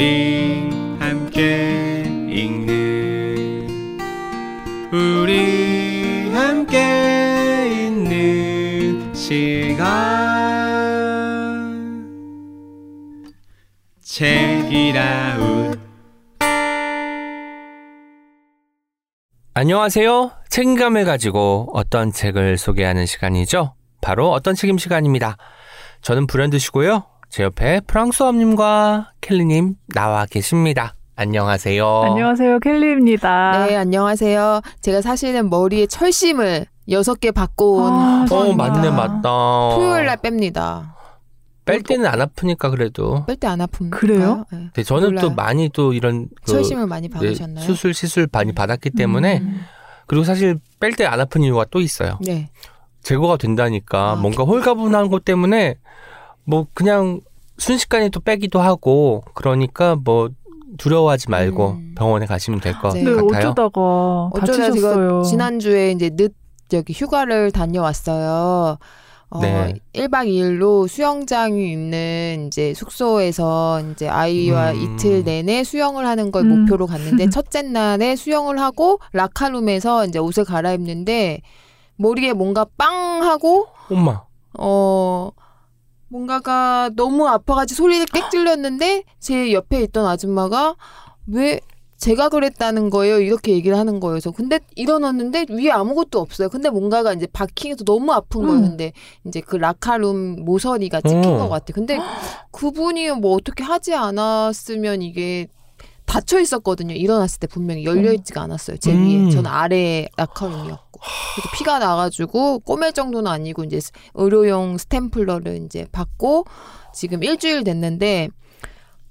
우리 함께 읽는 우리 함께 있는 시간 책이라웃 안녕하세요. 책임감을 가지고 어떤 책을 소개하는 시간이죠. 바로 어떤 책임 시간입니다. 저는 불현듯이고요. 제 옆에 프랑스어님과 켈리님 나와 계십니다. 안녕하세요. 안녕하세요, 켈리입니다. 네, 안녕하세요. 제가 사실은 머리에 철심을 여섯 개 받고 온 아, 어. 맞네, 맞다. 토요일 날 뺍니다. 뺄 때는 안 아프니까 그래도. 뺄 때 안 아픈가요? 그래요? 네. 저는 또 몰라요. 많이 또 이런 그 철심을 많이 네, 받으셨나요? 수술 시술 많이 받았기 때문에 음. 그리고 사실 뺄 때 안 아픈 이유가 또 있어요. 네. 제거가 된다니까 아, 뭔가 홀가분한 것 때문에 뭐 그냥 순식간에 또 빼기도 하고 그러니까 뭐 두려워하지 말고 음. 병원에 가시면 될것 네. 네, 같아요. 어쩌다가 어쩌다 다치셨어요. 지난주에 이제 늦 여기 휴가를 다녀왔어요. 어, 네. 1박 2일로 수영장이 있는 이제 숙소에서 이제 아이와 음. 이틀 내내 수영을 하는 걸 음. 목표로 갔는데 첫째 날에 수영을 하고 라카룸에서 이제 옷을 갈아입는데 머리에 뭔가 빵 하고 엄마. 어 뭔가가 너무 아파가지고 소리를 꽥 질렀는데 제 옆에 있던 아줌마가 왜 제가 그랬다는 거예요 이렇게 얘기를 하는 거여서 근데 일어났는데 위에 아무것도 없어요 근데 뭔가가 이제 바킹해서 너무 아픈 거예요 음. 근데 이제 그 라카룸 모서리가 찍힌 어. 것 같아 근데 그분이 뭐 어떻게 하지 않았으면 이게 닫혀 있었거든요 일어났을 때 분명히 열려 있지가 않았어요 제 음. 위에 저는 아래 라카룸이었고 그래서 피가 나가지고 꼬맬 정도는 아니고 이제 스- 의료용 스탬플러를 이제 받고 지금 일주일 됐는데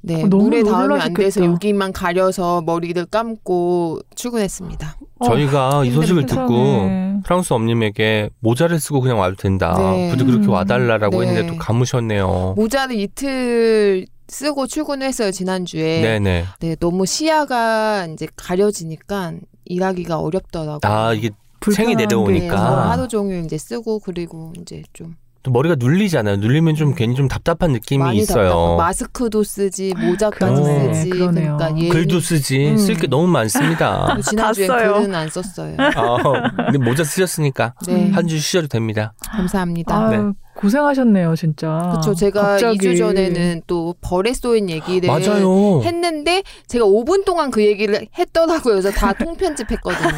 네 어, 너무 물에 닿으면 안 돼서. 여기만 가려서 머리를 감고 출근했습니다. 어, 저희가 이 소식을. 듣고 세상에. 프랑소와 엄님에게 모자를 쓰고 그냥 와도 된다. 네. 부디 그렇게 음. 와달라라고 네. 했는데 또 감으셨네요. 모자를 이틀 쓰고 출근했어요 지난주에. 네네. 네 너무 시야가 이제 가려지니까 일하기가 어렵더라고요. 아 이게 생이 내려오니까. 네, 하루 종일 이제 쓰고 그리고 이제 좀 또 머리가 눌리잖아요. 눌리면 좀 음. 괜히 좀 답답한 느낌이 많이 있어요. 답답하고 마스크도 쓰지 모자까지 그러네, 쓰지 그러네요. 그러니까 얘 글도 쓰지 음. 쓸게 너무 많습니다. 그리고 지난주에 다 써요. 글은 안 썼어요. 아, 근데 모자 쓰셨으니까 네 한 주 쉬셔도 됩니다. 감사합니다. 아유, 네. 고생하셨네요, 진짜. 그렇죠. 제가 갑자기. 2주 전에는 또 벌에 쏘인 얘기를 맞아요. 했는데 제가 5분 동안 그 얘기를 했더라고요. 그래서 다 통편집했거든요.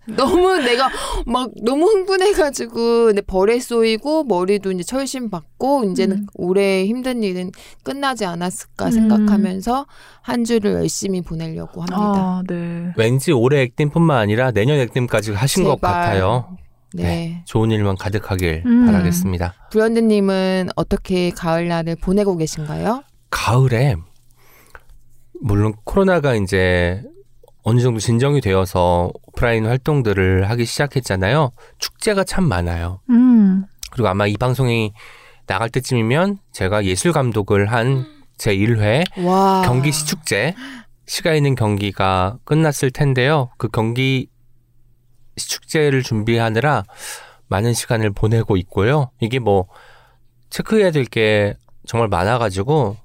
너무 내가 막 너무 흥분해가지고 근데 벌에 쏘이고 머리도 이제 철심 받고 이제는 음. 올해 힘든 일은 끝나지 않았을까 음. 생각하면서 한 주를 열심히 보내려고 합니다. 아, 네. 왠지 올해 액땜뿐만 아니라 내년 액땜까지 하신 것 제발. 같아요. 네. 좋은 일만 가득하길 음. 바라겠습니다. 불현듯님은 어떻게 가을날을 보내고 계신가요? 가을에 물론 코로나가 이제 어느 정도 진정이 되어서 오프라인 활동들을 하기 시작했잖아요. 축제가 참 많아요. 음. 그리고 아마 이 방송이 나갈 때쯤이면 제가 예술 감독을 한 제 1회 와. 경기 시 축제 시가 있는 경기가 끝났을 텐데요. 그 경기 시축제를 준비하느라 많은 시간을 보내고 있고요. 이게 뭐 체크해야 될 게 정말 많아가지고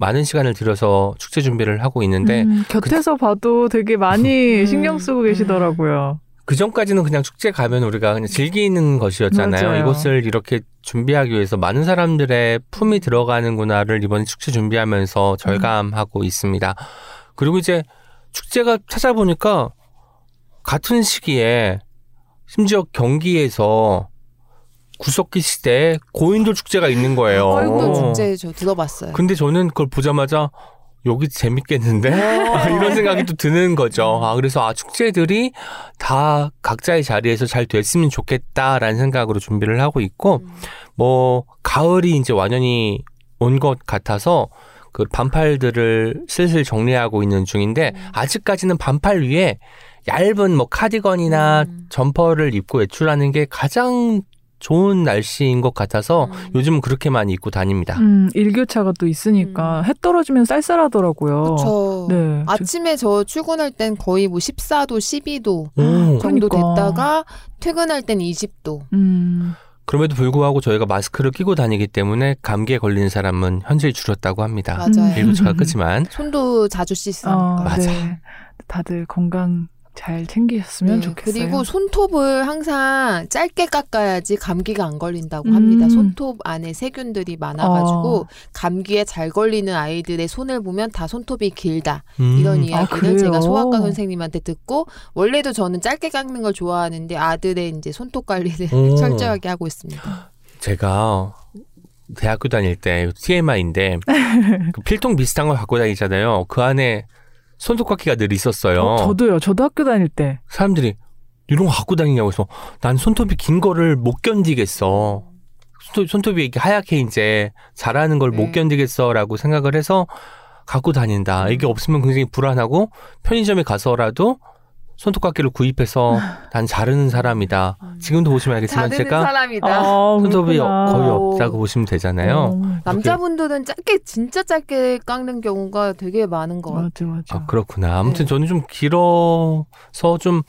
많은 시간을 들여서 축제 준비를 하고 있는데 음, 곁에서 봐도 되게 많이 음. 신경 쓰고 계시더라고요. 그 전까지는 그냥 축제 가면 우리가 그냥 즐기는 것이었잖아요. 맞아요. 이것을 이렇게 준비하기 위해서 많은 사람들의 품이 들어가는구나를 이번 축제 준비하면서 절감하고 있습니다. 그리고 이제 축제가 찾아보니까 같은 시기에 심지어 경기에서 구석기 시대에 고인돌 축제가 있는 거예요. 얼굴 축제 저 들어봤어요. 근데 저는 그걸 보자마자 여기 재밌겠는데? 이런 생각이 또 드는 거죠. 아, 그래서 아, 축제들이 다 각자의 자리에서 잘 됐으면 좋겠다라는 생각으로 준비를 하고 있고, 뭐, 가을이 이제 완연히 온 것 같아서 그 반팔들을 슬슬 정리하고 있는 중인데, 아직까지는 반팔 위에 얇은 뭐 카디건이나 음. 점퍼를 입고 외출하는 게 가장 좋은 날씨인 것 같아서 음. 요즘은 그렇게 많이 입고 다닙니다. 음, 일교차가 또 있으니까 해 떨어지면 쌀쌀하더라고요. 그렇죠. 네. 아침에 저 출근할 땐 거의 뭐 14도, 12도 오. 정도 그러니까. 됐다가 퇴근할 땐 20도. 음. 그럼에도 불구하고 저희가 마스크를 끼고 다니기 때문에 감기에 걸리는 사람은 현저히 줄었다고 합니다. 맞아요. 일교차가 크지만 손도 자주 씻으니까. 어, 맞아. 네. 다들 건강 잘 챙기셨으면 네, 좋겠어요. 그리고 손톱을 항상 짧게 깎아야지 감기가 안 걸린다고 합니다. 음. 손톱 안에 세균들이 많아가지고 어. 감기에 잘 걸리는 아이들의 손을 보면 다 손톱이 길다. 음, 이런 아, 이야기는 그래요? 제가 소아과 선생님한테 듣고 원래도 저는 짧게 깎는 걸 좋아하는데 아들의 이제 손톱 관리를 오. 철저하게 하고 있습니다. 제가 대학교 다닐 때 TMI인데 그 필통 비슷한 걸 갖고 다니잖아요. 그 안에 손톱깎이가 늘 있었어요. 어, 저도요. 저도 학교 다닐 때. 사람들이 이런 거 갖고 다니냐고 해서 난 손톱이 긴 거를 못 견디겠어. 손톱, 손톱 이 이렇게 하얗게 이제 자라는 걸못 네. 견디겠어라고 생각을 해서 갖고 다닌다. 이게 없으면 굉장히 불안하고 편의점에 가서라도 손톱깎이를 구입해서 난 자르는 사람이다. 지금도 보시면 알겠지만 제가 사람이다. 아, 손톱이. 거의 오. 없다고 보시면 되잖아요. 어, 남자분들은 짧게 진짜 짧게 깎는 경우가 되게 많은 것 같아요. 맞아, 맞아. 아, 그렇구나. 아무튼 네. 저는 좀 길어서 좀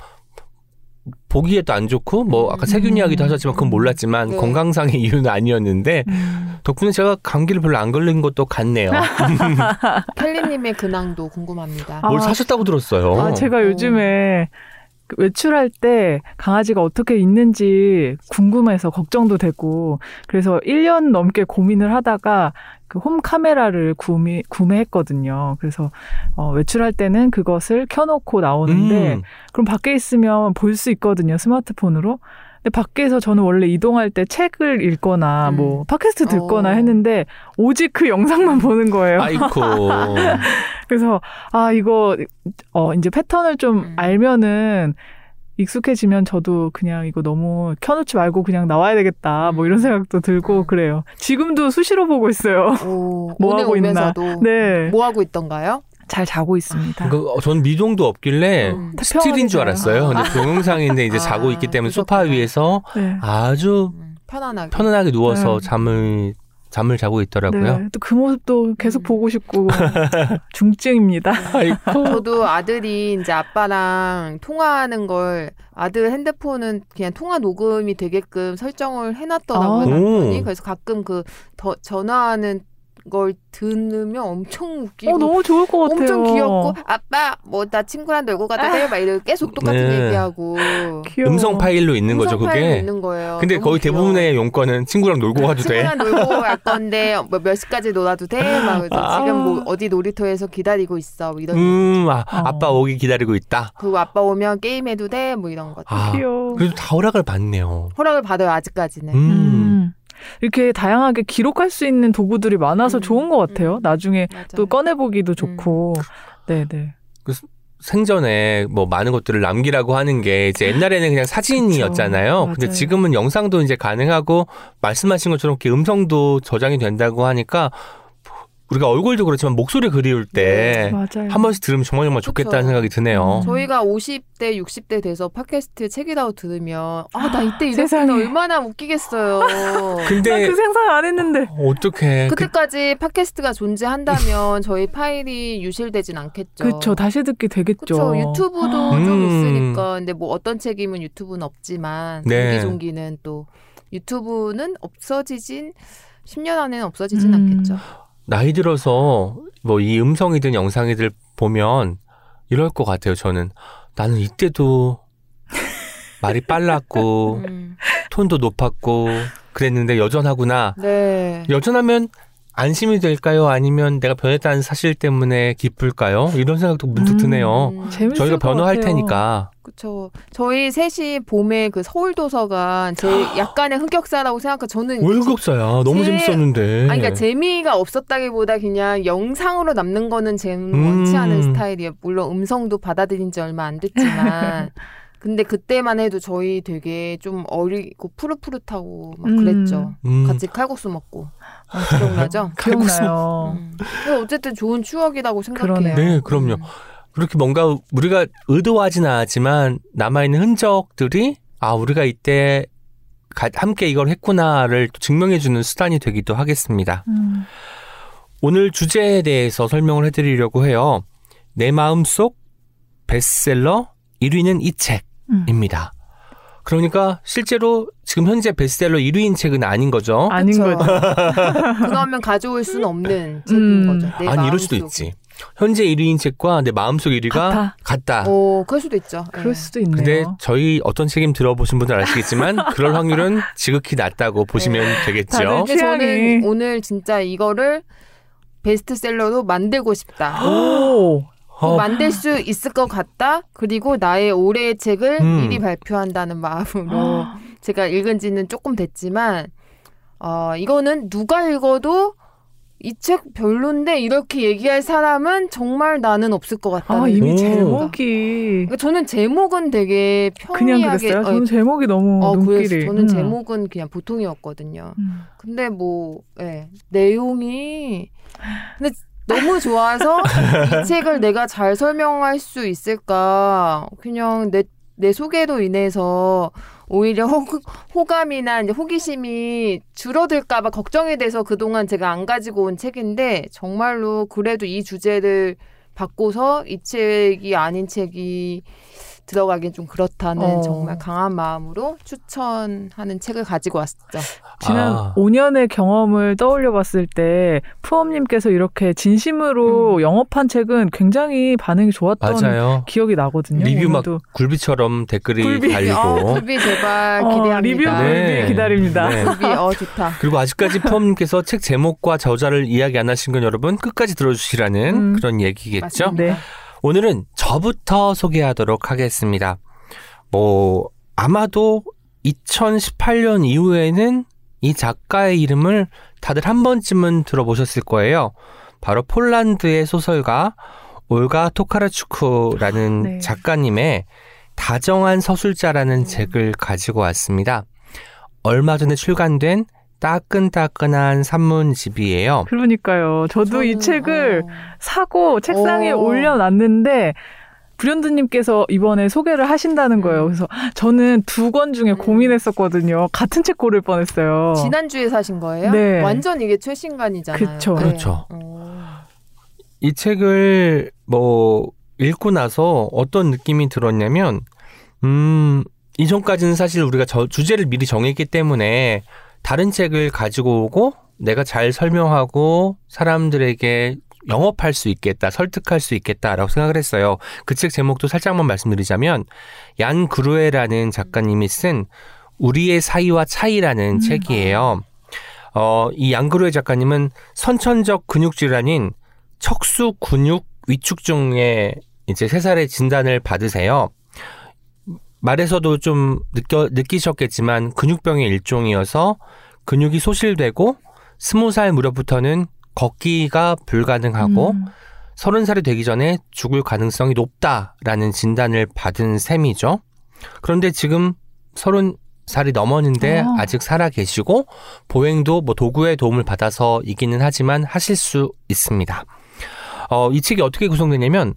보기에도 안 좋고 뭐 아까 세균 음. 이야기도 하셨지만 그건 몰랐지만 네. 건강상의 이유는 아니었는데 음. 덕분에 제가 감기를 별로 안 걸린 것도 같네요. 켈리님의 근황도 궁금합니다. 아, 뭘 사셨다고 들었어요. 아, 제가 요즘에 그 외출할 때 강아지가 어떻게 있는지 궁금해서 걱정도 되고 그래서 1년 넘게 고민을 하다가 그 홈 카메라를 구매, 구매했거든요. 그래서 어, 외출할 때는 그것을 켜놓고 나오는데 음, 그럼 밖에 있으면 볼 수 있거든요. 스마트폰으로. 근데 밖에서 저는 원래 이동할 때 책을 읽거나 음. 뭐 팟캐스트 듣거나 어. 했는데 오직 그 영상만 보는 거예요. 아이고. 그래서 아 이거 어 이제 패턴을 좀 음. 알면은 익숙해지면 저도 그냥 이거 너무 켜놓지 말고 그냥 나와야 되겠다 뭐 이런 생각도 들고 음. 그래요. 지금도 수시로 보고 있어요. 오, 뭐 하고 있나. 네, 뭐 하고 있던가요? 잘 자고 있습니다. 그, 전 미동도 없길래 음. 스틸인 줄 알았어요. 근데 동영상인데 이제 아, 자고 있기 때문에 소파 그렇구나. 위에서 네. 아주 음, 편안하게. 편안하게 누워서 네. 잠을 잠을 자고 있더라고요. 네, 또그 모습도 계속 음. 보고 싶고 중증입니다. 아이고. 저도 아들이 이제 아빠랑 통화하는 걸 아들 핸드폰은 그냥 통화 녹음이 되게끔 설정을 해놨더라고요 아. 그래서 가끔 그 더, 전화하는 걸 들으면 엄청 웃기고 어 너무 좋을 것 같아요. 엄청 귀엽고 아빠 뭐 나 친구랑 놀고 가도 돼? 막 이러고 계속 똑같은 네. 얘기하고 귀여워. 음성 파일로 있는 거죠, 음성 파일로 그게. 있는 거예요. 근데 거의 귀여워. 대부분의 용건은 친구랑 놀고 가도 돼. 친구랑 놀고 갈 건데 뭐몇 시까지 놀아도 돼? 막 그래서 아. 지금 뭐 어디 놀이터에서 기다리고 있어 뭐 이런 음, 아, 어. 아빠 오기 기다리고 있다. 그리고 아빠 오면 게임해도 돼? 뭐 이런 것. 아, 귀여워. 그래도 다 허락을 받네요. 허락을 받아요 아직까지는. 음. 음. 이렇게 다양하게 기록할 수 있는 도구들이 많아서 음. 좋은 것 같아요. 음. 나중에 맞아요. 또 꺼내보기도 좋고. 네네. 생전에 뭐 많은 것들을 남기라고 하는 게 이제 옛날에는 그냥 사진이었잖아요. 그쵸. 근데. 지금은 영상도 이제 가능하고 말씀하신 것처럼 이렇게 음성도 저장이 된다고 하니까 우리가 얼굴도 그렇지만 목소리 그리울 때한 맞아요. 번씩 들으면 정말 정말 좋겠다는 그쵸. 생각이 드네요. 음. 저희가 50대, 60대 돼서 팟캐스트 책이라고 들으면 아 나 이때 이랬으면. 얼마나 웃기겠어요. 근데 나그 생각 안 했는데. 어떻게 그, 그때까지 팟캐스트가 존재한다면 저희 파일이 유실되진 않겠죠. 그쵸. 다시 듣기 되겠죠. 그쵸. 유튜브도 음. 좀 있으니까. 근데 뭐 어떤 책임은 유튜브는 없지만 네. 종기종기는 또 유튜브는 없어지진 10년 안에는 없어지진 음. 않겠죠. 나이 들어서 뭐 이 음성이든 영상이든 보면 이럴 것 같아요. 저는 나는 이때도 말이 빨랐고 음. 톤도 높았고 그랬는데 여전하구나. 네. 여전하면 안심이 될까요? 아니면 내가 변했다는 사실 때문에 기쁠까요? 이런 생각도 문득 음. 드네요. 음. 저희가 것 변호할 같아요. 테니까. 그쵸. 저희 셋이 봄에 그 서울 도서관 제 약간의 흑역사라고 생각해. 저는 왜 흑역사야? 너무 제- 재밌었는데. 아니, 그러니까 재미가 없었다기보다 그냥 영상으로 남는 거는 저는 음. 원치 않은 스타일이에요. 물론 음성도 받아들인 지 얼마 안 됐지만. 근데 그때만 해도 저희 되게 좀 어리고 푸릇푸릇하고 막 음. 그랬죠. 음, 같이 칼국수 먹고. 아, 기억나죠? 기억나요. 음. 어쨌든 좋은 추억이라고 생각해요. 그러네요. 네, 그럼요. 음. 그렇게 뭔가 우리가 의도하진 않았지만 남아있는 흔적들이 아, 우리가 이때 가- 함께 이걸 했구나를 또 증명해주는 수단이 되기도 하겠습니다. 음. 오늘 주제에 대해서 설명을 해드리려고 해요. 내 마음 속 베스트셀러 1위는 이 음. 책입니다. 그러니까 실제로 지금 현재 베스트셀러 1위인 책은 아닌 거죠. 아닌. 거죠. 그러면 가져올 수는 없는 책인 음. 거죠. 내 아니 이럴 수도. 있지. 현재 1위인 책과 내 마음속 1위가 같아. 같다. 어, 그럴 수도 있죠. 예. 그럴 수도 있네요. 근데 저희 어떤 책임 들어보신 분들 아시겠지만 그럴 확률은 지극히 낮다고 보시면 되겠죠. 다들 근데 저는. 오늘 진짜 이거를 베스트셀러로 만들고 싶다. 오. 어, 만들 수 있을 것 같다. 그리고 나의 올해의 책을 음. 미리 발표한다는 마음으로 제가 읽은 지는 조금 됐지만 어, 이거는 누가 읽어도 이 책 별론데 이렇게 얘기할 사람은 정말 나는 없을 것 같다는 아 이미 오. 제목이 그러니까 저는 제목은 되게 그냥 평이하게 그랬어요. 어, 저는 제목이 너무 어, 눈길이. 그래서 저는 음. 제목은 그냥 보통이었거든요. 음. 근데 뭐, 예, 내용이, 근데 너무 좋아서 이 책을 내가 잘 설명할 수 있을까. 그냥 내, 내 소개로 인해서 오히려 호, 호감이나 이제 호기심이 줄어들까봐 걱정이 돼서 그동안 제가 안 가지고 온 책인데 정말로 그래도 이 주제를 바꿔서 이 책이 아닌 책이 들어가긴 좀 그렇다는 어. 정말 강한 마음으로 추천하는 책을 가지고 왔죠. 지난 아. 5년의 경험을 떠올려 봤을 때 푸엄님께서 이렇게 진심으로 음. 영업한 책은 굉장히 반응이 좋았던 맞아요. 기억이 나거든요. 리뷰 막 오늘도. 굴비처럼 댓글이 굴비. 달리고 어, 굴비 제발 어, 기대합니다. 리뷰 네. 굴비 기다립니다. 네. 굴비 어 좋다. 그리고 아직까지 푸엄님께서 책 제목과 저자를 이야기 안 하신 건 여러분 끝까지 들어주시라는 음. 그런 얘기겠죠. 맞습니다. 네. 오늘은 저부터 소개하도록 하겠습니다. 뭐 아마도 2018년 이후에는 이 작가의 이름을 다들 한 번쯤은 들어보셨을 거예요. 바로 폴란드의 소설가 올가 토카라추크라는 네. 작가님의 다정한 서술자라는 책을 가지고 왔습니다. 얼마 전에 출간된 따끈따끈한 산문집이에요. 그러니까요. 저도 이 저는, 책을 어, 사고 책상에 어. 올려놨는데 브련드님께서 이번에 소개를 하신다는 거예요. 그래서 저는 두 권 중에 음. 고민했었거든요. 같은 책 고를 뻔했어요. 지난주에 사신 거예요? 네. 완전 이게 최신간이잖아요. 그쵸. 네. 그렇죠. 어. 이 책을 뭐 읽고 나서 어떤 느낌이 들었냐면 음 이전까지는 사실 우리가 저 주제를 미리 정했기 때문에 다른 책을 가지고 오고 내가 잘 설명하고 사람들에게 영업할 수 있겠다, 설득할 수 있겠다라고 생각을 했어요. 그 책 제목도 살짝만 말씀드리자면 얀 그루에라는 작가님이 쓴 우리의 사이와 차이라는 음. 책이에요. 어, 이 양그루의 작가님은 선천적 근육 질환인 척수 근육 위축증에 이제 세 살의 진단을 받으세요. 말에서도 좀 느껴 느끼셨겠지만 근육병의 일종이어서 근육이 소실되고 스무 살 무렵부터는 걷기가 불가능하고 음. 서른 살이 되기 전에 죽을 가능성이 높다라는 진단을 받은 셈이죠. 그런데 지금 서른 살이 넘었는데 어. 아직 살아 계시고 보행도 뭐 도구의 도움을 받아서 이기는 하지만 하실 수 있습니다. 어, 이 책이 어떻게 구성되냐면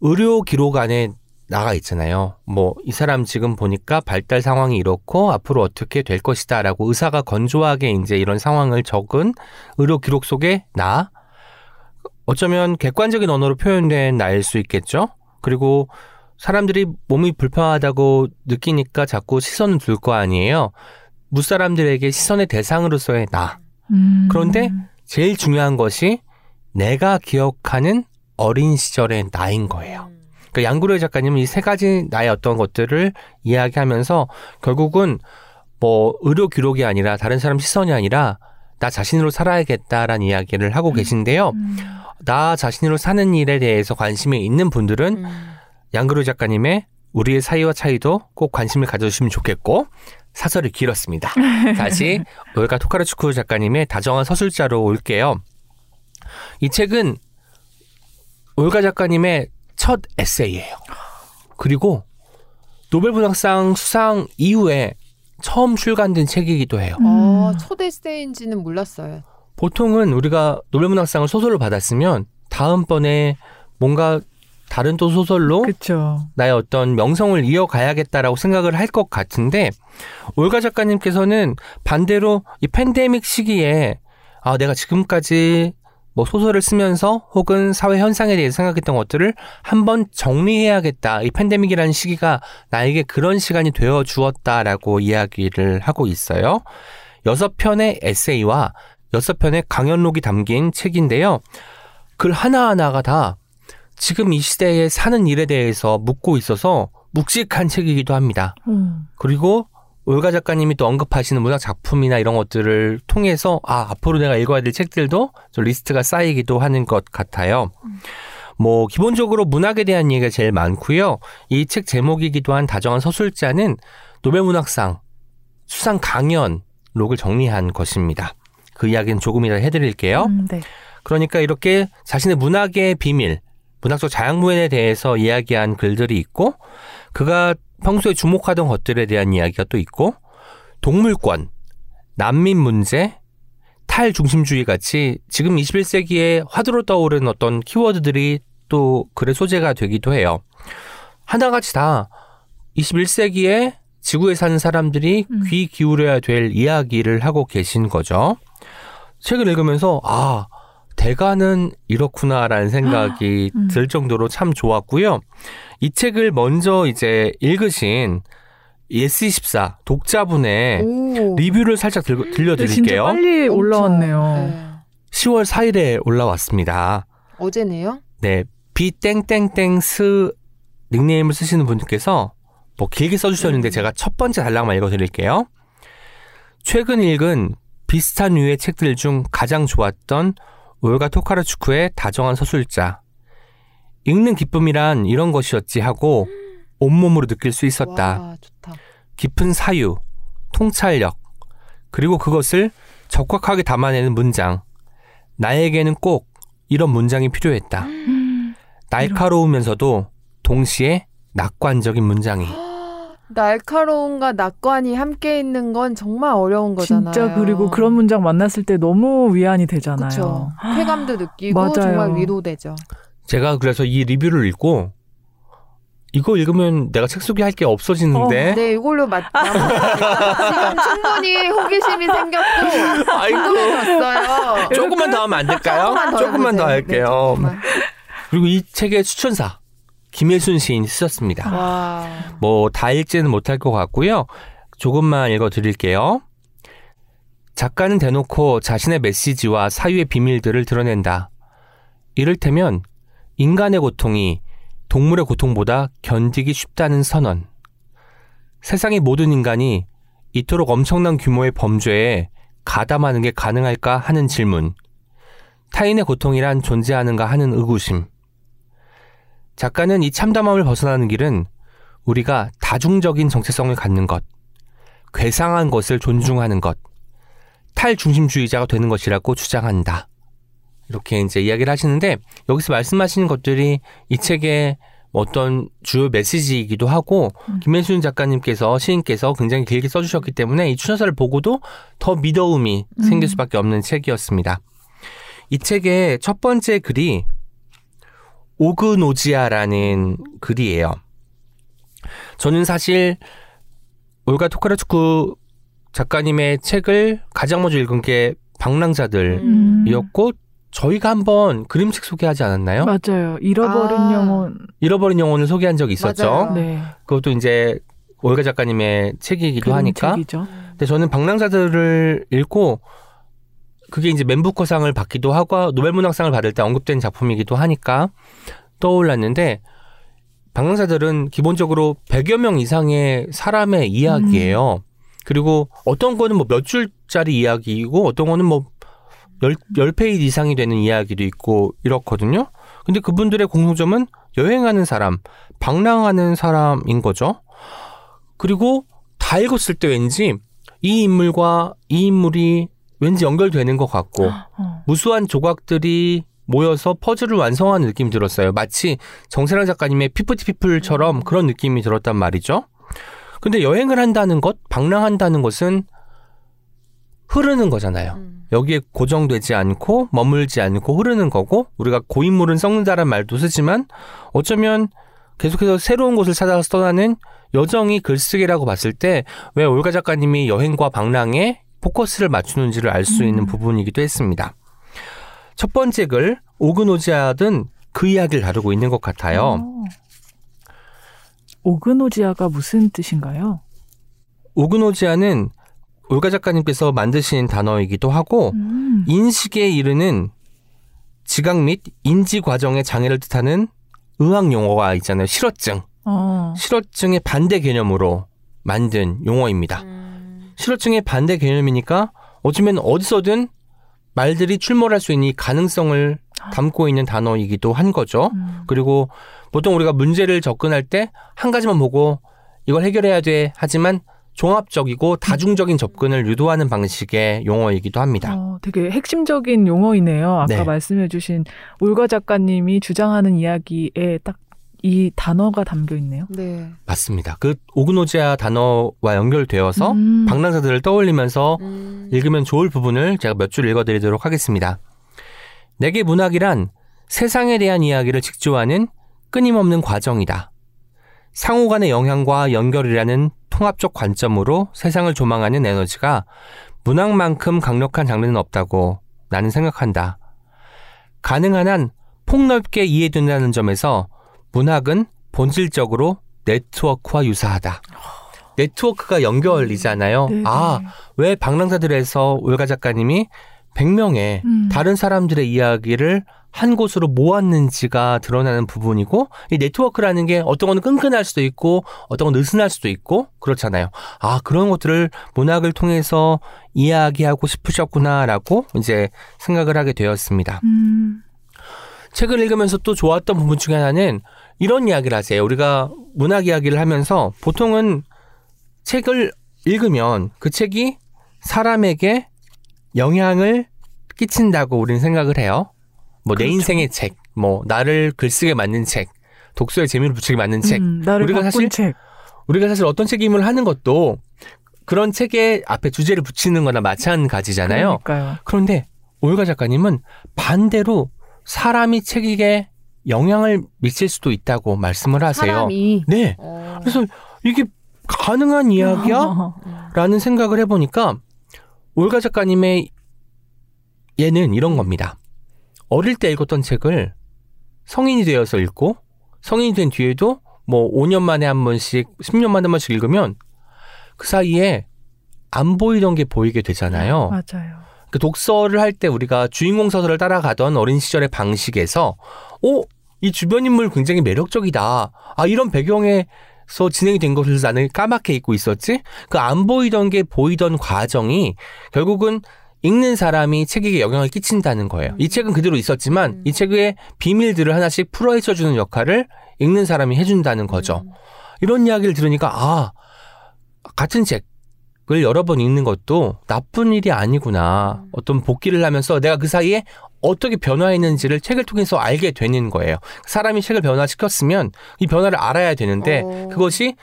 의료 기록 안에 나가 있잖아요. 뭐 이 사람 지금 보니까 발달 상황이 이렇고 앞으로 어떻게 될 것이다 라고 의사가 건조하게 이제 이런 상황을 적은 의료 기록 속에 나 어쩌면 객관적인 언어로 표현된 나일 수 있겠죠. 그리고 사람들이 몸이 불편하다고 느끼니까 자꾸 시선을 둘 거 아니에요. 무사람들에게 시선의 대상으로서의 나. 음. 그런데 제일 중요한 것이 내가 기억하는 어린 시절의 나인 거예요. 그러니까 양구로의 작가님은 이 세 가지 나의 어떤 것들을 이야기하면서 결국은 뭐 의료 기록이 아니라 다른 사람 시선이 아니라 나 자신으로 살아야겠다라는 이야기를 하고 계신데요. 음. 나 자신으로 사는 일에 대해서 관심이 있는 분들은 음. 양그루 작가님의 우리의 사이와 차이도 꼭 관심을 가져주시면 좋겠고 사설이 길었습니다. 다시 올가 토카르추크 작가님의 다정한 서술자로 올게요. 이 책은 올가 작가님의 첫 에세이예요. 그리고 노벨문학상 수상 이후에 처음 출간된 책이기도 해요. 어, 음. 첫 에세이인지는 몰랐어요. 보통은 우리가 노벨문학상을 소설로 받았으면 다음번에 뭔가 다른 또 소설로 그쵸. 나의 어떤 명성을 이어가야겠다라고 생각을 할 것 같은데 올가 작가님께서는 반대로 이 팬데믹 시기에 아 내가 지금까지 뭐 소설을 쓰면서 혹은 사회 현상에 대해서 생각했던 것들을 한번 정리해야겠다. 이 팬데믹이라는 시기가 나에게 그런 시간이 되어 주었다라고 이야기를 하고 있어요. 여섯 편의 에세이와 여섯 편의 강연록이 담긴 책인데요. 글 하나하나가 다 지금 이 시대에 사는 일에 대해서 묻고 있어서 묵직한 책이기도 합니다. 음. 그리고 올가 작가님이 또 언급하시는 문학 작품이나 이런 것들을 통해서 아 앞으로 내가 읽어야 될 책들도 좀 리스트가 쌓이기도 하는 것 같아요. 뭐 기본적으로 문학에 대한 얘기가 제일 많고요. 이 책 제목이기도 한 다정한 서술자는 노벨문학상 수상 강연록을 정리한 것입니다. 그 이야기는 조금이라 해드릴게요. 음, 네. 그러니까 이렇게 자신의 문학의 비밀, 문학적 자양분에 대해서 이야기한 글들이 있고, 그가 평소에 주목하던 것들에 대한 이야기가 또 있고, 동물권, 난민 문제, 탈중심주의 같이 지금 21세기에 화두로 떠오른 어떤 키워드들이 또 글의 소재가 되기도 해요. 하나같이 다 21세기에 지구에 사는 사람들이 음. 귀 기울여야 될 이야기를 하고 계신 거죠. 책을 읽으면서 아 대가는 이렇구나라는 생각이 음. 들 정도로 참 좋았고요. 이 책을 먼저 이제 읽으신 예스24 독자분의 오. 리뷰를 살짝 들, 진짜 들려드릴게요. 빨리. 올라왔네요. 네. 10월 4일에 올라왔습니다. 어제네요. 네, 비땡땡땡스 닉네임을 쓰시는 분께서 뭐 길게 써주셨는데 제가 첫 번째 단락만 읽어드릴게요. 최근 읽은 비슷한 류의 책들 중 가장 좋았던 올가 토카르추크의 다정한 서술자. 읽는 기쁨이란 이런 것이었지 하고 온몸으로 느낄 수 있었다. 와. 깊은 사유, 통찰력, 그리고 그것을 적확하게 담아내는 문장. 나에게는 꼭 이런 문장이 필요했다. 음, 날카로우면서도 동시에 낙관적인 문장이. 날카로움과 낙관이 함께 있는 건 정말 어려운 거잖아요. 진짜 그리고 그런 문장 만났을 때 너무 위안이 되잖아요. 그렇죠. 쾌감도 느끼고 맞아요. 정말 위로되죠. 제가 그래서 이 리뷰를 읽고 이거 읽으면 내가 책 소개할 게 없어지는데. 네, 이걸로 맞. 지금 충분히 호기심이 생겼고. 궁금해졌어요. 조금만 더 하면 안 될까요? 조금만 더 해보세요. 할게요. 네, 조금만. 그리고 이 책의 추천사 김혜순 시인이 쓰셨습니다. 와. 뭐다 읽지는 못할 것 같고요. 조금만 읽어 드릴게요. 작가는 대놓고 자신의 메시지와 사유의 비밀들을 드러낸다. 이를테면 인간의 고통이 동물의 고통보다 견디기 쉽다는 선언. 세상의 모든 인간이 이토록 엄청난 규모의 범죄에 가담하는 게 가능할까 하는 질문. 타인의 고통이란 존재하는가 하는 의구심. 작가는 이 참담함을 벗어나는 길은 우리가 다중적인 정체성을 갖는 것, 괴상한 것을 존중하는 것, 탈중심주의자가 되는 것이라고 주장한다. 이렇게 이제 이야기를 하시는데 여기서 말씀하시는 것들이 이 책의 어떤 주요 메시지이기도 하고 음. 김현순 작가님께서 시인께서 굉장히 길게 써주셨기 때문에 이 추천서를 보고도 더 믿어움이 음. 생길 수밖에 없는 책이었습니다. 이 책의 첫 번째 글이 오그노지아라는 글이에요. 저는 사실 올가 토카르츠쿠 작가님의 책을 가장 먼저 읽은 게 방랑자들이었고 저희가 한번 그림책 소개하지 않았나요? 맞아요. 잃어버린 아. 영혼. 잃어버린 영혼을 소개한 적이 있었죠. 맞아요. 네. 그것도 이제 올가 작가님의 책이기도 하니까. 그림책이죠. 근데 저는 방랑자들을 읽고 그게 이제 멘부커상을 받기도 하고 노벨문학상을 받을 때 언급된 작품이기도 하니까 떠올랐는데 방랑자들은 기본적으로 100여 명 이상의 사람의 이야기예요. 그리고 어떤 거는 뭐 몇 줄짜리 이야기이고 어떤 거는 뭐 열, 열 페이지 이상이 되는 이야기도 있고 이렇거든요. 근데 그분들의 공통점은 여행하는 사람, 방랑하는 사람인 거죠. 그리고 다 읽었을 때 왠지 이 인물과 이 인물이 왠지 연결되는 것 같고 어. 무수한 조각들이 모여서 퍼즐을 완성하는 느낌이 들었어요. 마치 정세랑 작가님의 피프티 피플처럼 그런 느낌이 들었단 말이죠. 근데 여행을 한다는 것, 방랑한다는 것은 흐르는 거잖아요. 음. 여기에 고정되지 않고 머물지 않고 흐르는 거고 우리가 고인물은 썩는다는 말도 쓰지만 어쩌면 계속해서 새로운 곳을 찾아서 떠나는 여정이 글쓰기라고 봤을 때 왜 올가 작가님이 여행과 방랑에 포커스를 맞추는지를 알수 있는 음. 부분이기도 했습니다. 첫 번째 글 오그노지아든 그 이야기를 다루고 있는 것 같아요. 어. 오그노지아가 무슨 뜻인가요? 오그노지아는 올가 작가님께서 만드신 단어이기도 하고 음. 인식에 이르는 지각 및 인지 과정의 장애를 뜻하는 의학 용어가 있잖아요. 실어증. 어. 실어증의 반대 개념으로 만든 용어입니다. 음. 실어증의 반대 개념이니까 어쩌면 어디서든 말들이 출몰할 수 있는 이 가능성을 담고 있는 단어이기도 한 거죠. 음. 그리고 보통 우리가 문제를 접근할 때 한 가지만 보고 이걸 해결해야 돼 하지만 종합적이고 다중적인 접근을 유도하는 방식의 용어이기도 합니다. 어, 되게 핵심적인 용어이네요. 아까 네. 말씀해주신 올가 작가님이 주장하는 이야기에 딱 이 단어가 담겨 있네요. 네. 맞습니다. 그 오그노지아 단어와 연결되어서 음. 방랑자들을 떠올리면서 음. 읽으면 좋을 부분을 제가 몇 줄 읽어드리도록 하겠습니다. 내게 문학이란 세상에 대한 이야기를 직조하는 끊임없는 과정이다. 상호 간의 영향과 연결이라는 통합적 관점으로 세상을 조망하는 에너지가 문학만큼 강력한 장르는 없다고 나는 생각한다. 가능한 한 폭넓게 이해된다는 점에서 문학은 본질적으로 네트워크와 유사하다. 네트워크가 연결이잖아요. 네, 아, 네. 왜 방랑자들에서 올가 작가님이 100명의 음. 다른 사람들의 이야기를 한 곳으로 모았는지가 드러나는 부분이고 이 네트워크라는 게 어떤 건 끈끈할 수도 있고 어떤 건 느슨할 수도 있고 그렇잖아요. 아 그런 것들을 문학을 통해서 이야기하고 싶으셨구나라고 이제 생각을 하게 되었습니다. 음. 책을 읽으면서 또 좋았던 부분 중에 하나는 이런 이야기를 하세요. 우리가 문학 이야기를 하면서 보통은 책을 읽으면 그 책이 사람에게 영향을 끼친다고 우리는 생각을 해요. 뭐내 그렇죠. 인생의 책, 뭐 나를 글쓰게 만든 책, 독서의 재미를 붙이게 만든 책. 음, 나를 우리가 사실 책. 우리가 사실 어떤 책임을 하는 것도 그런 책의 앞에 주제를 붙이는 거나 마찬가지잖아요. 그러니까요. 그런데 올가 작가님은 반대로 사람이 책에게 영향을 미칠 수도 있다고 말씀을 하세요. 사람이. 네. 어. 그래서 이게 가능한 이야기야? 음. 라는 생각을 해보니까 올가 작가님의 예는 이런 겁니다. 어릴 때 읽었던 책을 성인이 되어서 읽고 성인이 된 뒤에도 뭐 5년 만에 한 번씩, 10년 만에 한 번씩 읽으면 그 사이에 안 보이던 게 보이게 되잖아요. 맞아요. 그 독서를 할 때 우리가 주인공 서설을 따라가던 어린 시절의 방식에서 오, 이 주변 인물 굉장히 매력적이다. 아, 이런 배경에 서 진행이 된 것을 나는 까맣게 잊고 있었지? 그 안 보이던 게 보이던 과정이 결국은 읽는 사람이 책에게 영향을 끼친다는 거예요. 이 책은 그대로 있었지만 음. 이 책의 비밀들을 하나씩 풀어헤쳐주는 역할을 읽는 사람이 해준다는 거죠. 음. 이런 이야기를 들으니까 아 같은 책 을 여러 번 읽는 것도 나쁜 일이 아니구나. 음. 어떤 복기를 하면서 내가 그 사이에 어떻게 변화했는지를 책을 통해서 알게 되는 거예요. 사람이 책을 변화시켰으면 이 변화를 알아야 되는데 어. 그것이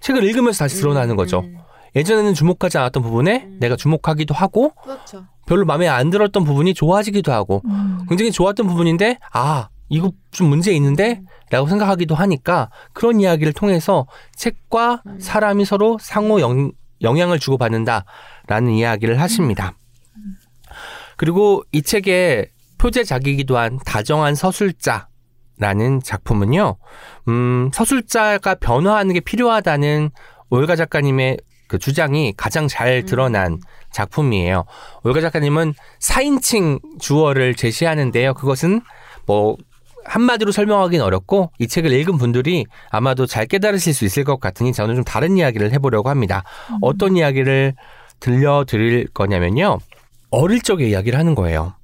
책을 읽으면서 다시 드러나는 거죠. 음. 예전에는 주목하지 않았던 부분에 음. 내가 주목하기도 하고 그렇죠. 별로 마음에 안 들었던 부분이 좋아지기도 하고 음. 굉장히 좋았던 부분인데 아 이거 좀 문제 있는데 라고 생각하기도 하니까 그런 이야기를 통해서 책과 음. 사람이 서로 상호 영, 영향을 주고받는다라는 이야기를 하십니다. 그리고 이 책의 표제작이기도 한 다정한 서술자라는 작품은요, 음, 서술자가 변화하는 게 필요하다는 올가 작가님의 그 주장이 가장 잘 드러난 음. 작품이에요. 올가 작가님은 4인칭 주어를 제시하는데요. 그것은 뭐 한마디로 설명하기는 어렵고 이 책을 읽은 분들이 아마도 잘 깨달으실 수 있을 것 같으니 저는 좀 다른 이야기를 해보려고 합니다. 어떤 이야기를 들려드릴 거냐면요. 어릴 적의 이야기를 하는 거예요.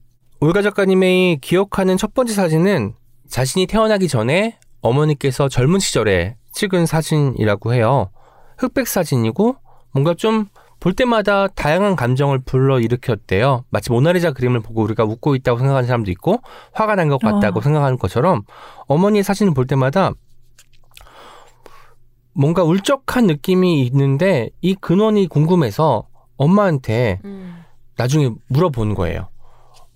올가 작가님의 기억하는 첫 번째 사진은 자신이 태어나기 전에 어머니께서 젊은 시절에 찍은 사진이라고 해요. 흑백 사진이고 뭔가 좀 볼 때마다 다양한 감정을 불러 일으켰대요. 마치 모나리자 그림을 보고 우리가 웃고 있다고 생각하는 사람도 있고 화가 난 것 같다고 어. 생각하는 것처럼 어머니의 사진을 볼 때마다 뭔가 울적한 느낌이 있는데 이 근원이 궁금해서 엄마한테 음. 나중에 물어본 거예요.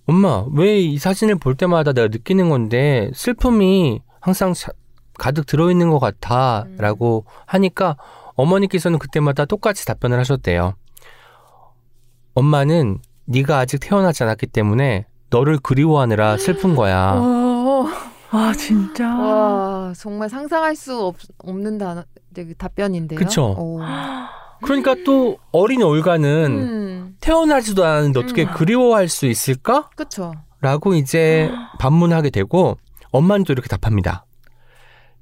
엄마, 왜 이 사진을 볼 때마다 내가 느끼는 건데 슬픔이 항상 자- 가득 들어있는 것 같아 음. 라고 하니까 어머니께서는 그때마다 똑같이 답변을 하셨대요. 엄마는 네가 아직 태어나지 않았기 때문에 너를 그리워하느라 슬픈 거야. 어, 아 진짜. 와 정말 상상할 수 없, 없는 단어 되게 답변인데요. 그쵸. 오. 그러니까 또 어린 올가는 음, 태어나지도 않았는데 어떻게 음. 그리워할 수 있을까? 그쵸. 라고 이제 반문하게 되고 엄마는 또 이렇게 답합니다.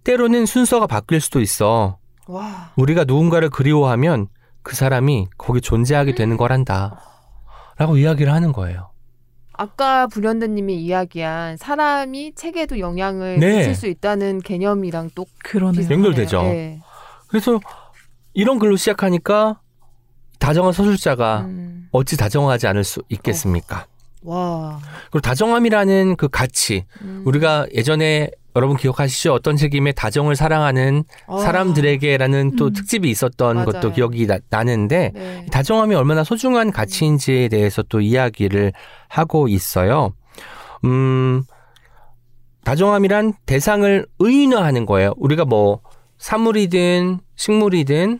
때로는 순서가 바뀔 수도 있어. 와. 우리가 누군가를 그리워하면 그 사람이 거기 존재하게 되는 거란다. 라고 이야기를 하는 거예요. 아까 불현듯님이 이야기한 사람이 책에도 영향을 네. 미칠 수 있다는 개념이랑 또 그러네. 비슷하네요. 연결되죠. 네. 그래서 이런 글로 시작하니까 다정한 서술자가 음, 어찌 다정하지 않을 수 있겠습니까? 와. 그리고 다정함이라는 그 가치, 음. 우리가 예전에 여러분 기억하시죠? 어떤 책임에 다정을 사랑하는 아, 사람들에게라는 또 음. 특집이 있었던 맞아요. 것도 기억이 나, 나는데 네. 다정함이 얼마나 소중한 가치인지에 대해서 또 이야기를 하고 있어요. 음, 다정함이란 대상을 의인화하는 거예요. 우리가 뭐 사물이든 식물이든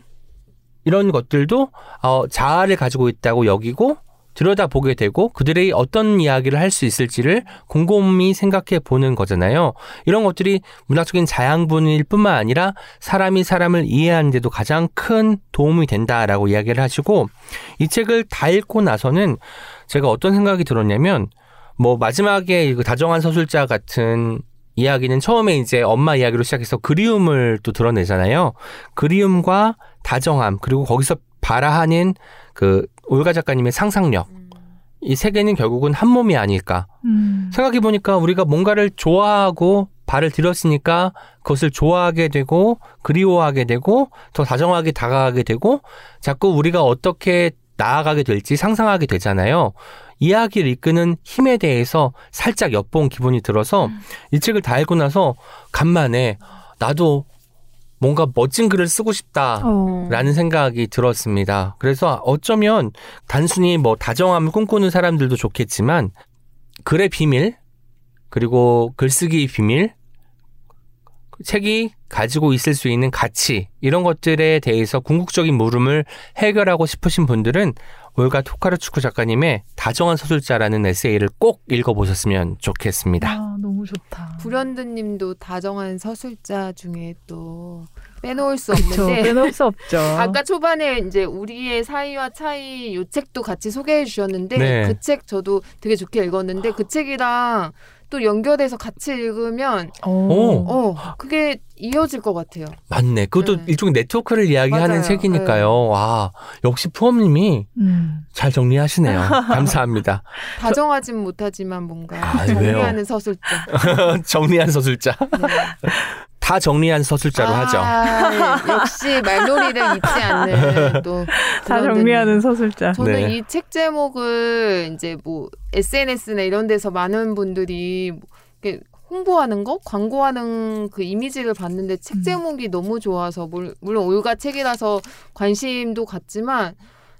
이런 것들도 어, 자아를 가지고 있다고 여기고 들여다보게 되고 그들이 어떤 이야기를 할 수 있을지를 곰곰이 생각해 보는 거잖아요. 이런 것들이 문학적인 자양분일 뿐만 아니라 사람이 사람을 이해하는 데도 가장 큰 도움이 된다라고 이야기를 하시고 이 책을 다 읽고 나서는 제가 어떤 생각이 들었냐면 뭐 마지막에 그 다정한 서술자 같은 이야기는 처음에 이제 엄마 이야기로 시작해서 그리움을 또 드러내잖아요. 그리움과 다정함 그리고 거기서 발화하는 그 올가 작가님의 상상력 음. 이세 개는 결국은 한 몸이 아닐까 음. 생각해 보니까 우리가 뭔가를 좋아하고 발을 들였으니까 그것을 좋아하게 되고 그리워하게 되고 더 다정하게 다가가게 되고 자꾸 우리가 어떻게 나아가게 될지 상상하게 되잖아요. 이야기를 이끄는 힘에 대해서 살짝 엿본 기분이 들어서 이 책을 다 읽고 나서 간만에 나도 뭔가 멋진 글을 쓰고 싶다. 어. 라는 생각이 들었습니다. 그래서 어쩌면 단순히 뭐 다정함을 꿈꾸는 사람들도 좋겠지만 글의 비밀 그리고 글쓰기 비밀 책이 가지고 있을 수 있는 가치 이런 것들에 대해서 궁극적인 물음을 해결하고 싶으신 분들은 올가 토카르추크 작가님의 다정한 서술자라는 에세이를 꼭 읽어보셨으면 좋겠습니다. 아, 너무 좋다. 불현듯님도 다정한 서술자 중에 또 빼놓을 수 그쵸. 없는데 빼놓을 수 없죠. 아까 초반에 이제 우리의 사이와 차이 요 책도 같이 소개해 주셨는데 네. 그책 저도 되게 좋게 읽었는데 그 책이랑 또 연결해서 같이 읽으면 오. 어 그게 이어질 것 같아요. 맞네. 그것도 네. 일종의 네트워크를 이야기하는 맞아요. 책이니까요. 와, 역시 푸엄님이 음. 잘 정리하시네요. 감사합니다. 다정하진 못하지만 뭔가 아, 정리하는 왜요? 서술자. 정리한 서술자. 네. 다 정리한 서술자로 하죠. 아, 예. 역시 말놀이를 잊지 않는 또 다. 정리하는 서술자. 저는 네. 이책 제목을 이제 뭐 SNS나 이런 데서 많은 분들이 뭐 이렇게 홍보하는 거, 광고하는 그 이미지를 봤는데 책 음. 제목이 너무 좋아서 물- 물론 올가 책이라서 관심도 갖지만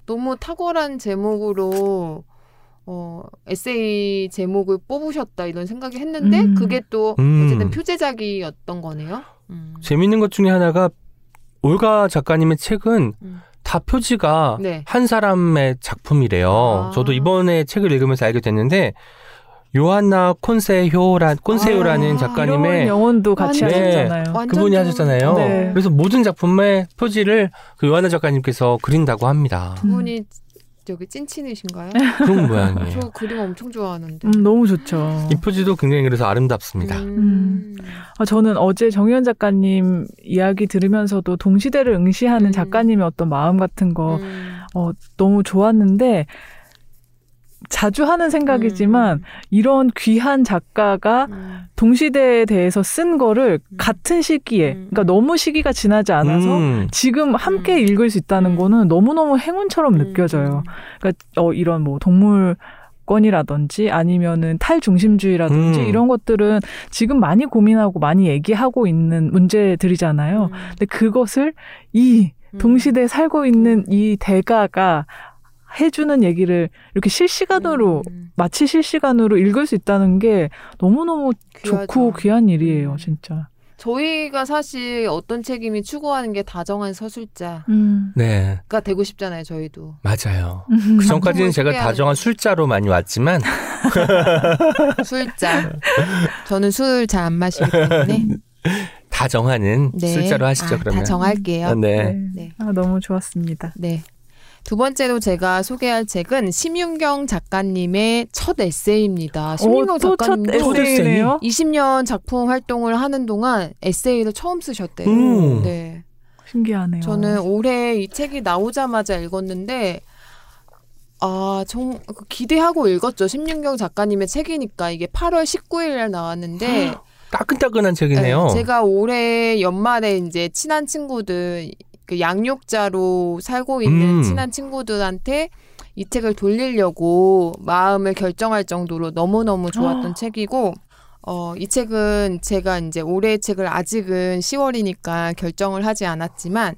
너무 탁월한 제목으로 어 에세이 제목을 뽑으셨다 이런 생각이 했는데 음. 그게 또 음. 어쨌든 표제작이었던 거네요. 음. 재밌는 것 중에 하나가 올가 작가님의 책은 음. 다 표지가 네. 한 사람의 작품이래요. 아. 저도 이번에 책을 읽으면서 알게 됐는데 요한나 콘세효라 콘세효라는 아, 작가님의 영혼도 같이 네. 하셨잖아요. 그분이 하셨잖아요. 네. 그래서 모든 작품의 표지를 그 요한나 작가님께서 그린다고 합니다. 그분이 저기 찐친이신가요? 그런 모양이에요. 저 그림 엄청 좋아하는데. 음, 너무 좋죠. 이 표지도 굉장히 그래서 아름답습니다. 음. 아, 저는 어제 정현 작가님 이야기 들으면서도 동시대를 응시하는 음. 작가님의 어떤 마음 같은 거 음. 어, 너무 좋았는데 자주 하는 생각이지만 이런 귀한 작가가 음. 동시대에 대해서 쓴 거를 음. 같은 시기에 음. 그러니까 너무 시기가 지나지 않아서 음. 지금 함께 음. 읽을 수 있다는 음. 거는 너무너무 행운처럼 느껴져요. 그러니까 어, 이런 뭐 동물 권이라든지 아니면은 탈중심주의라든지 음. 이런 것들은 지금 많이 고민하고 많이 얘기하고 있는 문제들이잖아요. 음. 근데 그것을 이 음. 동시대에 살고 있는 이 대가가 해주는 얘기를 이렇게 실시간으로 음. 마치 실시간으로 읽을 수 있다는 게 너무너무 귀하죠. 좋고 귀한 일이에요, 음. 진짜. 저희가 사실 어떤 책임이 추구하는 게 다정한 서술자가 음. 네, 되고 싶잖아요. 저희도. 맞아요. 음. 그 전까지는 제가 다정한 술자로 많이 왔지만 술자. 저는 술 잘 안 마시기 때문에 다정하는 네. 술자로 하시죠 아, 그러면. 다 정할게요. 네. 네. 네. 아, 너무 좋았습니다. 네. 두 번째로 제가 소개할 책은 심윤경 작가님의 첫 에세이입니다. 심윤경 오, 또첫 작가님도 에세이네요. 20년 작품 활동을 하는 동안 에세이를 처음 쓰셨대요. 음. 네. 신기하네요. 저는 올해 이 책이 나오자마자 읽었는데 아, 정 기대하고 읽었죠. 심윤경 작가님의 책이니까 이게 8월 19일 날 나왔는데 따끈따끈한 책이네요. 네, 제가 올해 연말에 이제 친한 친구들 그 양육자로 살고 있는 음. 친한 친구들한테 이 책을 돌리려고 마음을 결정할 정도로 너무너무 좋았던 책이고 어, 이 책은 제가 이제 올해의 책을 아직은 10월이니까 결정을 하지 않았지만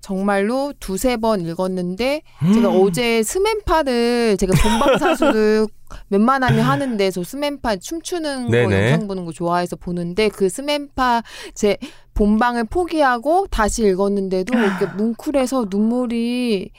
정말로 두세 번 읽었는데 제가 음. 어제 스맨파를 제가 본방사수를 웬만하면 하는데 저 스맨파 춤추는 거 네네. 영상 보는 거 좋아해서 보는데 그 스맨파 제 본방을 포기하고 다시 읽었는데도 이렇게 뭉클해서 눈물이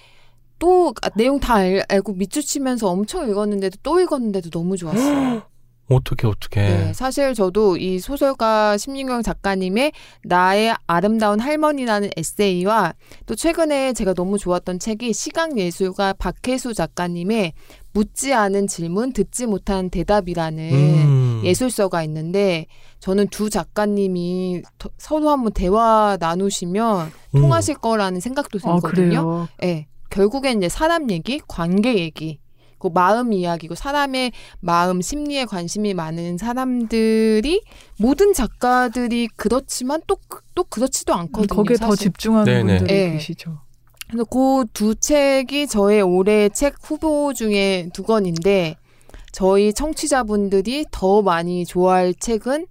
또 아, 내용 다 알, 알고 밑줄치면서 엄청 읽었는데도 또 읽었는데도 너무 좋았어요. 어떻게 어떻게. 네, 사실 저도 이 소설가 심윤경 작가님의 나의 아름다운 할머니라는 에세이와 또 최근에 제가 너무 좋았던 책이 시각 예술가 박혜수 작가님의 묻지 않은 질문, 듣지 못한 대답이라는 음. 예술서가 있는데 저는 두 작가님이 더- 서로 한번 대화 나누시면 음. 통하실 거라는 생각도 아, 들거든요. 그래요. 예. 결국엔 이제 사람 얘기, 관계 얘기, 그 마음 이야기고 사람의 마음 심리에 관심이 많은 사람들이 모든 작가들이 그렇지만 또또 그렇지도 않거든요. 거기에 더 사실. 집중하는 네네. 분들이 네. 계시죠. 그래서 그 두 책이 저의 올해 책 후보 중에 두 권인데 저희 청취자분들이 더 많이 좋아할 책은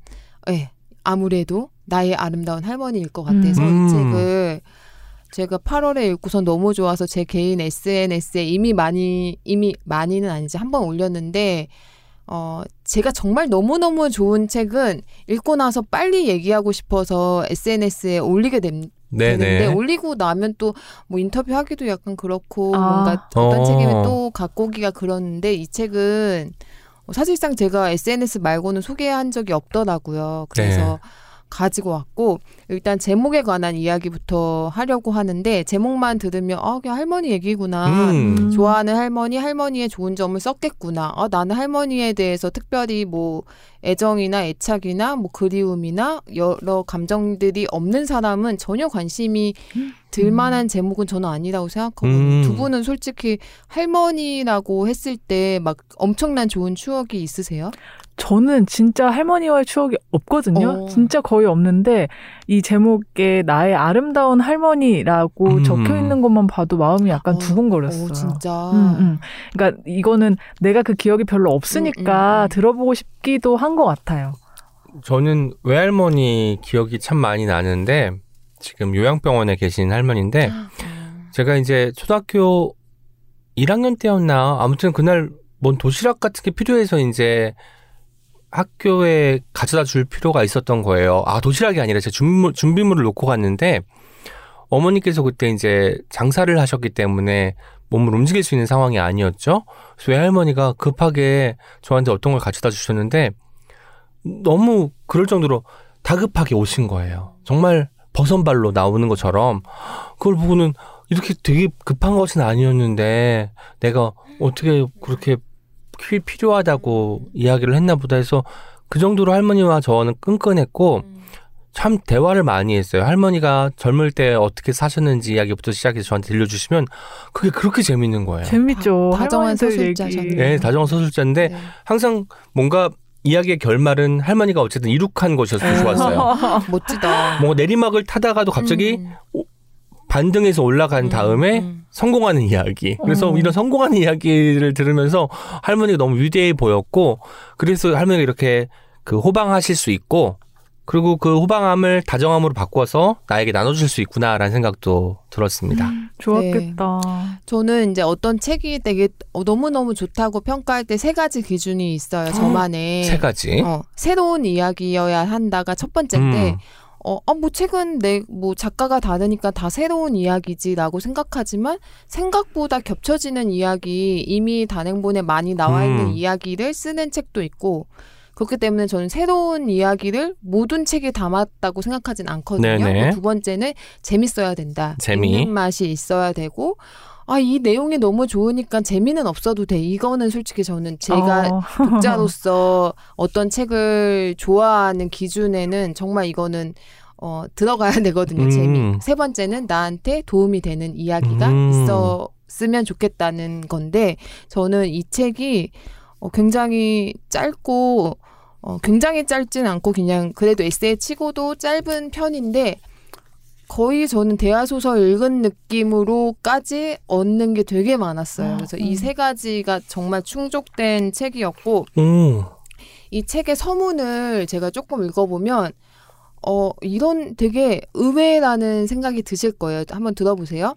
예, 아무래도 나의 아름다운 할머니일 것 같아서 음. 이 책을 제가 8월에 읽고선 너무 좋아서 제 개인 SNS에 이미 많이 이미 많이는 아니지 한 번 올렸는데 어 제가 정말 너무너무 좋은 책은 읽고 나서 빨리 얘기하고 싶어서 SNS에 올리게 됩니다. 되는데 네네. 올리고 나면 또 뭐 인터뷰 하기도 약간 그렇고 아. 뭔가 어떤 어. 책이면 또 갖고 오기가 그러는데 이 책은 어, 사실상 제가 SNS 말고는 소개한 적이 없더라고요. 그래서 네. 가지고 왔고 일단 제목에 관한 이야기부터 하려고 하는데 제목만 들으면 아 그냥 할머니 얘기구나. 음. 좋아하는 할머니, 할머니의 좋은 점을 썼겠구나. 아, 나는 할머니에 대해서 특별히 뭐 애정이나 애착이나 뭐 그리움이나 여러 감정들이 없는 사람은 전혀 관심이 들 만한 제목은 저는 아니라고 생각하거든요. 음. 두 분은 솔직히 할머니라고 했을 때 막 엄청난 좋은 추억이 있으세요? 저는 진짜 할머니와의 추억이 없거든요. 어. 진짜 거의 없는데 이 제목에 나의 아름다운 할머니라고 음. 적혀 있는 것만 봐도 마음이 약간 어, 두근거렸어요. 오, 진짜. 음, 음. 그러니까 이거는 내가 그 기억이 별로 없으니까 음, 음, 음. 들어보고 싶기도 한 것 같아요. 저는 외할머니 기억이 참 많이 나는데 지금 요양병원에 계신 할머니인데 음. 제가 이제 초등학교 1학년 때였나 아무튼 그날 뭔 도시락 같은 게 필요해서 이제 학교에 가져다 줄 필요가 있었던 거예요. 아 도시락이 아니라 제가 준비물, 준비물을 놓고 갔는데 어머니께서 그때 이제 장사를 하셨기 때문에 몸을 움직일 수 있는 상황이 아니었죠. 그래서 외할머니가 급하게 저한테 어떤 걸 가져다 주셨는데 너무 그럴 정도로 다급하게 오신 거예요. 정말 버선발로 나오는 것처럼 그걸 보고는 이렇게 되게 급한 것은 아니었는데 내가 어떻게 그렇게 필- 필요하다고 이야기를 했나 보다 해서 그 정도로 할머니와 저는 끈끈했고 음. 참 대화를 많이 했어요. 할머니가 젊을 때 어떻게 사셨는지 이야기부터 시작해서 저한테 들려주시면 그게 그렇게 재밌는 거예요. 재밌죠. 다- 다정한. 얘기. 네, 다정한 서술자인데 네. 항상 뭔가 이야기의 결말은 할머니가 어쨌든 이룩한 것이어서 좋았어요. 멋지다. 뭐 내리막을 타다가도 갑자기 음. 반등해서 올라간 음, 다음에 음. 성공하는 이야기. 그래서 어. 이런 성공하는 이야기를 들으면서 할머니가 너무 위대해 보였고, 그래서 할머니가 이렇게 그 호방하실 수 있고, 그리고 그 호방함을 다정함으로 바꿔서 나에게 나눠줄 수 있구나라는 생각도 들었습니다. 좋았겠다. 저는 이제 어떤 책이 되게 어, 너무너무 좋다고 평가할 때 세 가지 기준이 있어요. 저만의. 세 가지. 어, 새로운 이야기여야 한다가 첫 번째인데 음. 어, 아, 뭐 책은 내 뭐 작가가 다르니까 다 새로운 이야기지라고 생각하지만 생각보다 겹쳐지는 이야기 이미 단행본에 많이 나와 있는 음. 이야기를 쓰는 책도 있고 그렇기 때문에 저는 새로운 이야기를 모든 책에 담았다고 생각하진 않거든요. 네네. 두 번째는 재밌어야 된다. 재미. 읽는 맛이 있어야 되고 아, 이 내용이 너무 좋으니까 재미는 없어도 돼. 이거는 솔직히 저는 제가 어. 독자로서 어떤 책을 좋아하는 기준에는 정말 이거는 어, 들어가야 되거든요. 음. 재미. 세 번째는 나한테 도움이 되는 이야기가 음. 있었으면 좋겠다는 건데 저는 이 책이 어, 굉장히 짧고 어, 굉장히 짧진 않고 그냥 그래도 에세이 치고도 짧은 편인데 거의 저는 대하소설 읽은 느낌으로까지 얻는 게 되게 많았어요. 그래서 이 음. 세 가지가 정말 충족된 책이었고 오. 이 책의 서문을 제가 조금 읽어보면 어 이런 되게 의외라는 생각이 드실 거예요. 한번 들어보세요.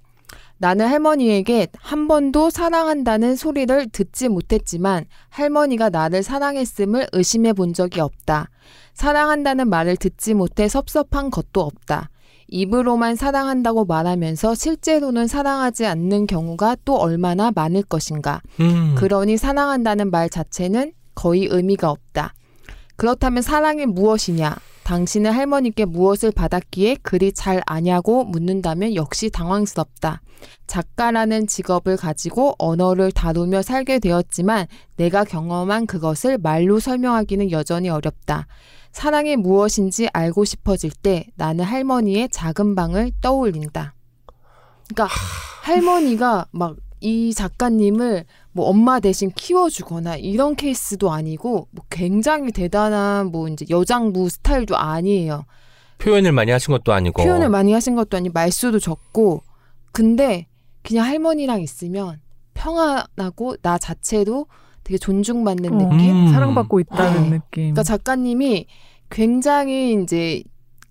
나는 할머니에게 한 번도 사랑한다는 소리를 듣지 못했지만 할머니가 나를 사랑했음을 의심해 본 적이 없다. 사랑한다는 말을 듣지 못해 섭섭한 것도 없다. 입으로만 사랑한다고 말하면서 실제로는 사랑하지 않는 경우가 또 얼마나 많을 것인가. 음. 그러니 사랑한다는 말 자체는 거의 의미가 없다. 그렇다면 사랑이 무엇이냐? 당신은 할머니께 무엇을 받았기에 그리 잘 아냐고 묻는다면 역시 당황스럽다. 작가라는 직업을 가지고 언어를 다루며 살게 되었지만 내가 경험한 그것을 말로 설명하기는 여전히 어렵다. 사랑이 무엇인지 알고 싶어질 때 나는 할머니의 작은 방을 떠올린다. 그러니까 할머니가 막 이 작가님을 뭐 엄마 대신 키워주거나 이런 케이스도 아니고 뭐 굉장히 대단한 뭐 이제 여장부 스타일도 아니에요. 표현을 많이 하신 것도 아니고. 표현을 많이 하신 것도 아니고 말수도 적고 근데 그냥 할머니랑 있으면 평안하고 나 자체도 되게 존중받는 어, 느낌. 음. 사랑받고 있다는 네. 느낌. 그러니까 작가님이 굉장히 이제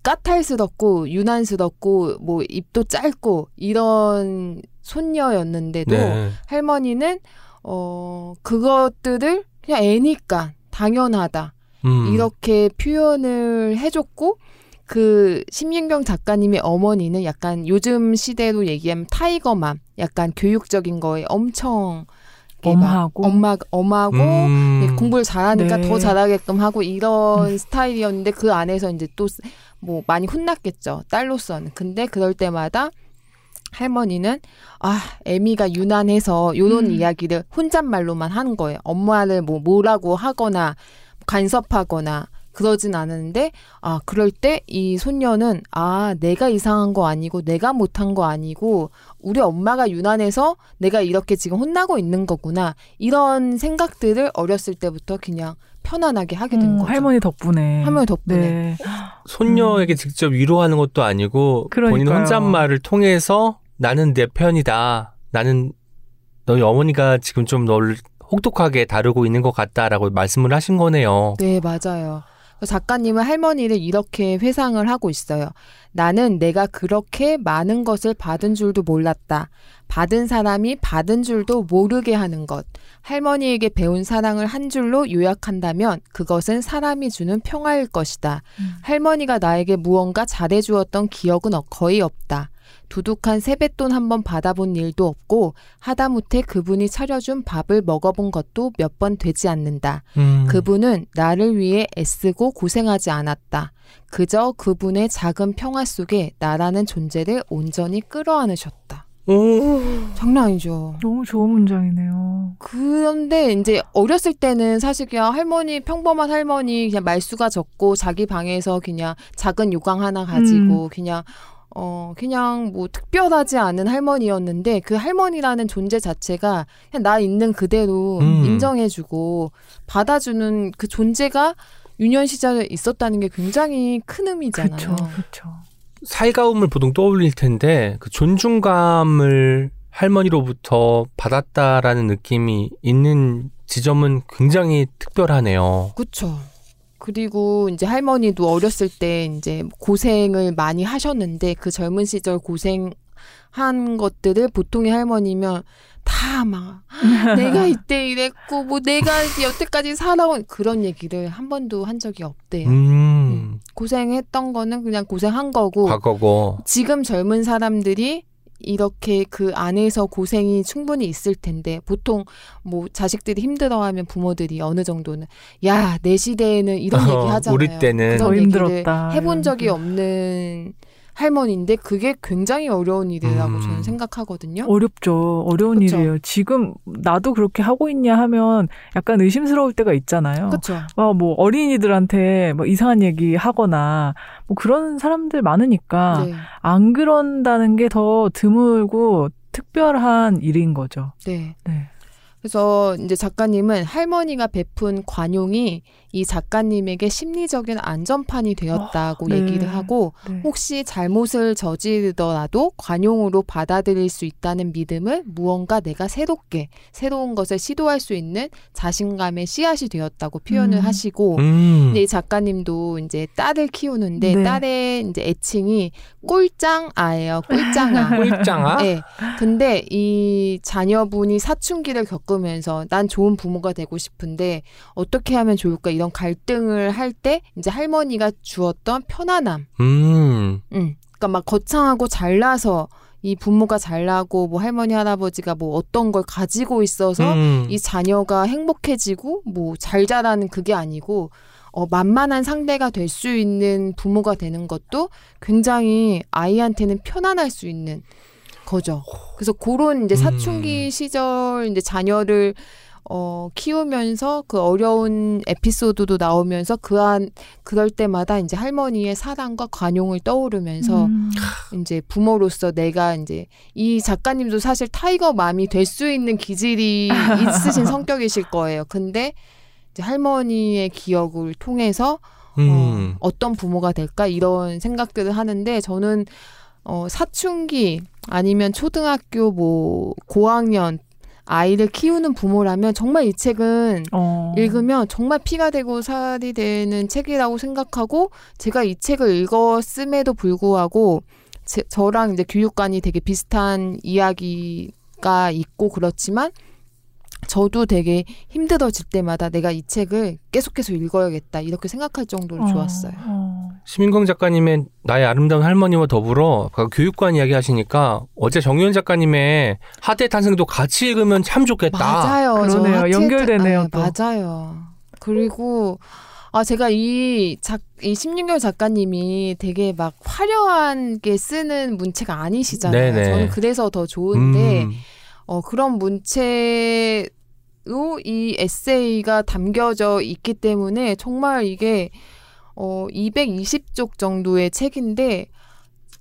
까탈스럽고 유난스럽고 뭐 입도 짧고 이런 손녀였는데도 네. 할머니는 어 그것들을 그냥 애니까 당연하다 음. 이렇게 표현을 해줬고 그 심진경 작가님의 어머니는 약간 요즘 시대로 얘기하면 tiger mom 약간 교육적인 거에 엄청 엄하고? 엄마 엄하고 음. 예, 공부를 잘하니까 네. 더 잘하게끔 하고 이런 스타일이었는데 그 안에서 이제 또 뭐 많이 혼났겠죠 딸로서는 근데 그럴 때마다 할머니는 아 애미가 유난해서 요런 음. 이야기를 혼잣말로만 하는 거예요 엄마를 뭐 뭐라고 하거나 간섭하거나 그러진 않은데 아 그럴 때 이 손녀는 아 내가 이상한 거 아니고 내가 못한 거 아니고 우리 엄마가 유난해서 내가 이렇게 지금 혼나고 있는 거구나 이런 생각들을 어렸을 때부터 그냥 편안하게 하게 된 음, 거죠. 할머니 덕분에. 할머니 덕분에. 네. 손녀에게 직접 위로하는 것도 아니고 본인 그러니까요. 혼잣말을 통해서 나는 내 편이다. 나는 너희 어머니가 지금 좀널 혹독하게 다루고 있는 것 같다라고 말씀을 하신 거네요. 네, 맞아요. 작가님은 할머니를 이렇게 회상을 하고 있어요. 나는 내가 그렇게 많은 것을 받은 줄도 몰랐다. 받은 사람이 받은 줄도 모르게 하는 것. 할머니에게 배운 사랑을 한 줄로 요약한다면 그것은 사람이 주는 평화일 것이다. 음. 할머니가 나에게 무언가 잘해주었던 기억은 어- 거의 없다. 두둑한 세뱃돈 한 번 받아본 일도 없고 하다못해 그분이 차려준 밥을 먹어본 것도 몇 번 되지 않는다. 음. 그분은 나를 위해 애쓰고 고생하지 않았다. 그저 그분의 작은 평화 속에 나라는 존재를 온전히 끌어안으셨다. 오. 장난 아니죠. 너무 좋은 문장이네요. 그런데 이제 어렸을 때는 사실 그냥 할머니 평범한 할머니 그냥 말수가 적고 자기 방에서 그냥 작은 요강 하나 가지고 그냥 어 그냥 뭐 특별하지 않은 할머니였는데 그 할머니라는 존재 자체가 그냥 나 있는 그대로 음. 인정해주고 받아주는 그 존재가 유년 시절에 있었다는 게 굉장히 큰 의미잖아요. 그렇죠. 살가움을 보통 떠올릴 텐데 그 존중감을 할머니로부터 받았다라는 느낌이 있는 지점은 굉장히 특별하네요. 그렇죠. 그리고 이제 할머니도 어렸을 때 이제 고생을 많이 하셨는데 그 젊은 시절 고생 한 것들을 보통의 할머니면 다 막 내가 이때 이랬고 뭐 내가 여태까지 살아온 그런 얘기를 한 번도 한 적이 없대요. 음. 고생했던 거는 그냥 고생한 거고 과거고. 지금 젊은 사람들이 이렇게 그 안에서 고생이 충분히 있을 텐데 보통 뭐 자식들이 힘들어하면 부모들이 어느 정도는 야 내 시대에는 이런 어, 얘기 하잖아요. 우리 때는 그런 더 힘들었다. 해본 적이 이런 없는 할머니인데 그게 굉장히 어려운 일이라고 음. 저는 생각하거든요. 어렵죠. 어려운 그쵸. 일이에요. 지금 나도 그렇게 하고 있냐 하면 약간 의심스러울 때가 있잖아요. 그렇죠. 어, 뭐 어린이들한테 뭐 이상한 얘기 하거나 뭐 그런 사람들 많으니까 네. 안 그런다는 게 더 드물고 특별한 일인 거죠. 네. 네. 그래서 이제 작가님은 할머니가 베푼 관용이 이 작가님에게 심리적인 안전판이 되었다고 어, 네. 얘기를 하고 네. 혹시 잘못을 저지르더라도 관용으로 받아들일 수 있다는 믿음을 무언가 내가 새롭게 새로운 것을 시도할 수 있는 자신감의 씨앗이 되었다고 표현을 음. 하시고 음. 근데 이 작가님도 이제 딸을 키우는데 네. 딸의 이제 애칭이 꿀짱아예요. 꿀짱아. 꿀짱아? 네. 근데 이 자녀분이 사춘기를 겪 으면서 난 좋은 부모가 되고 싶은데 어떻게 하면 좋을까 이런 갈등을 할 때 이제 할머니가 주었던 편안함. 음. 음. 그러니까 막 거창하고 잘나서 이 부모가 잘나고 뭐 할머니 할아버지가 뭐 어떤 걸 가지고 있어서 음. 이 자녀가 행복해지고 뭐 잘 자라는 그게 아니고 어, 만만한 상대가 될 수 있는 부모가 되는 것도 굉장히 아이한테는 편안할 수 있는 거죠. 그래서 그런 이제 사춘기 음. 시절 이제 자녀를 어, 키우면서 그 어려운 에피소드도 나오면서 그한 그럴 때마다 이제 할머니의 사랑과 관용을 떠오르면서 음. 이제 부모로서 내가 이제 이 작가님도 사실 tiger mom이 될 수 있는 기질이 있으신 성격이실 거예요. 근데 이제 할머니의 기억을 통해서 음. 어, 어떤 부모가 될까 이런 생각들을 하는데 저는 어, 사춘기 아니면 초등학교 뭐 고학년 아이를 키우는 부모라면 정말 이 책은 어. 읽으면 정말 피가 되고 살이 되는 책이라고 생각하고 제가 이 책을 읽었음에도 불구하고 제, 저랑 이제 교육관이 되게 비슷한 이야기가 있고 그렇지만 저도 되게 힘들어질 때마다 내가 이 책을 계속해서 읽어야겠다 이렇게 생각할 정도로 어, 좋았어요. 어. 시민광 작가님의 나의 아름다운 할머니와 더불어 그 교육관 이야기 하시니까 어제 정유현 작가님의 하대 탄생도 같이 읽으면 참 좋겠다. 맞아요. 저 그러네요. 연결되네요, 아, 또. 맞아요. 그리고 아 제가 이 작, 이 16개월 작가님이 되게 막 화려한 게 쓰는 문체가 아니시잖아요. 네네. 저는 그래서 더 좋은데 음. 어 그런 문체로 이 에세이가 담겨져 있기 때문에 정말 이게 어 220쪽 정도의 책인데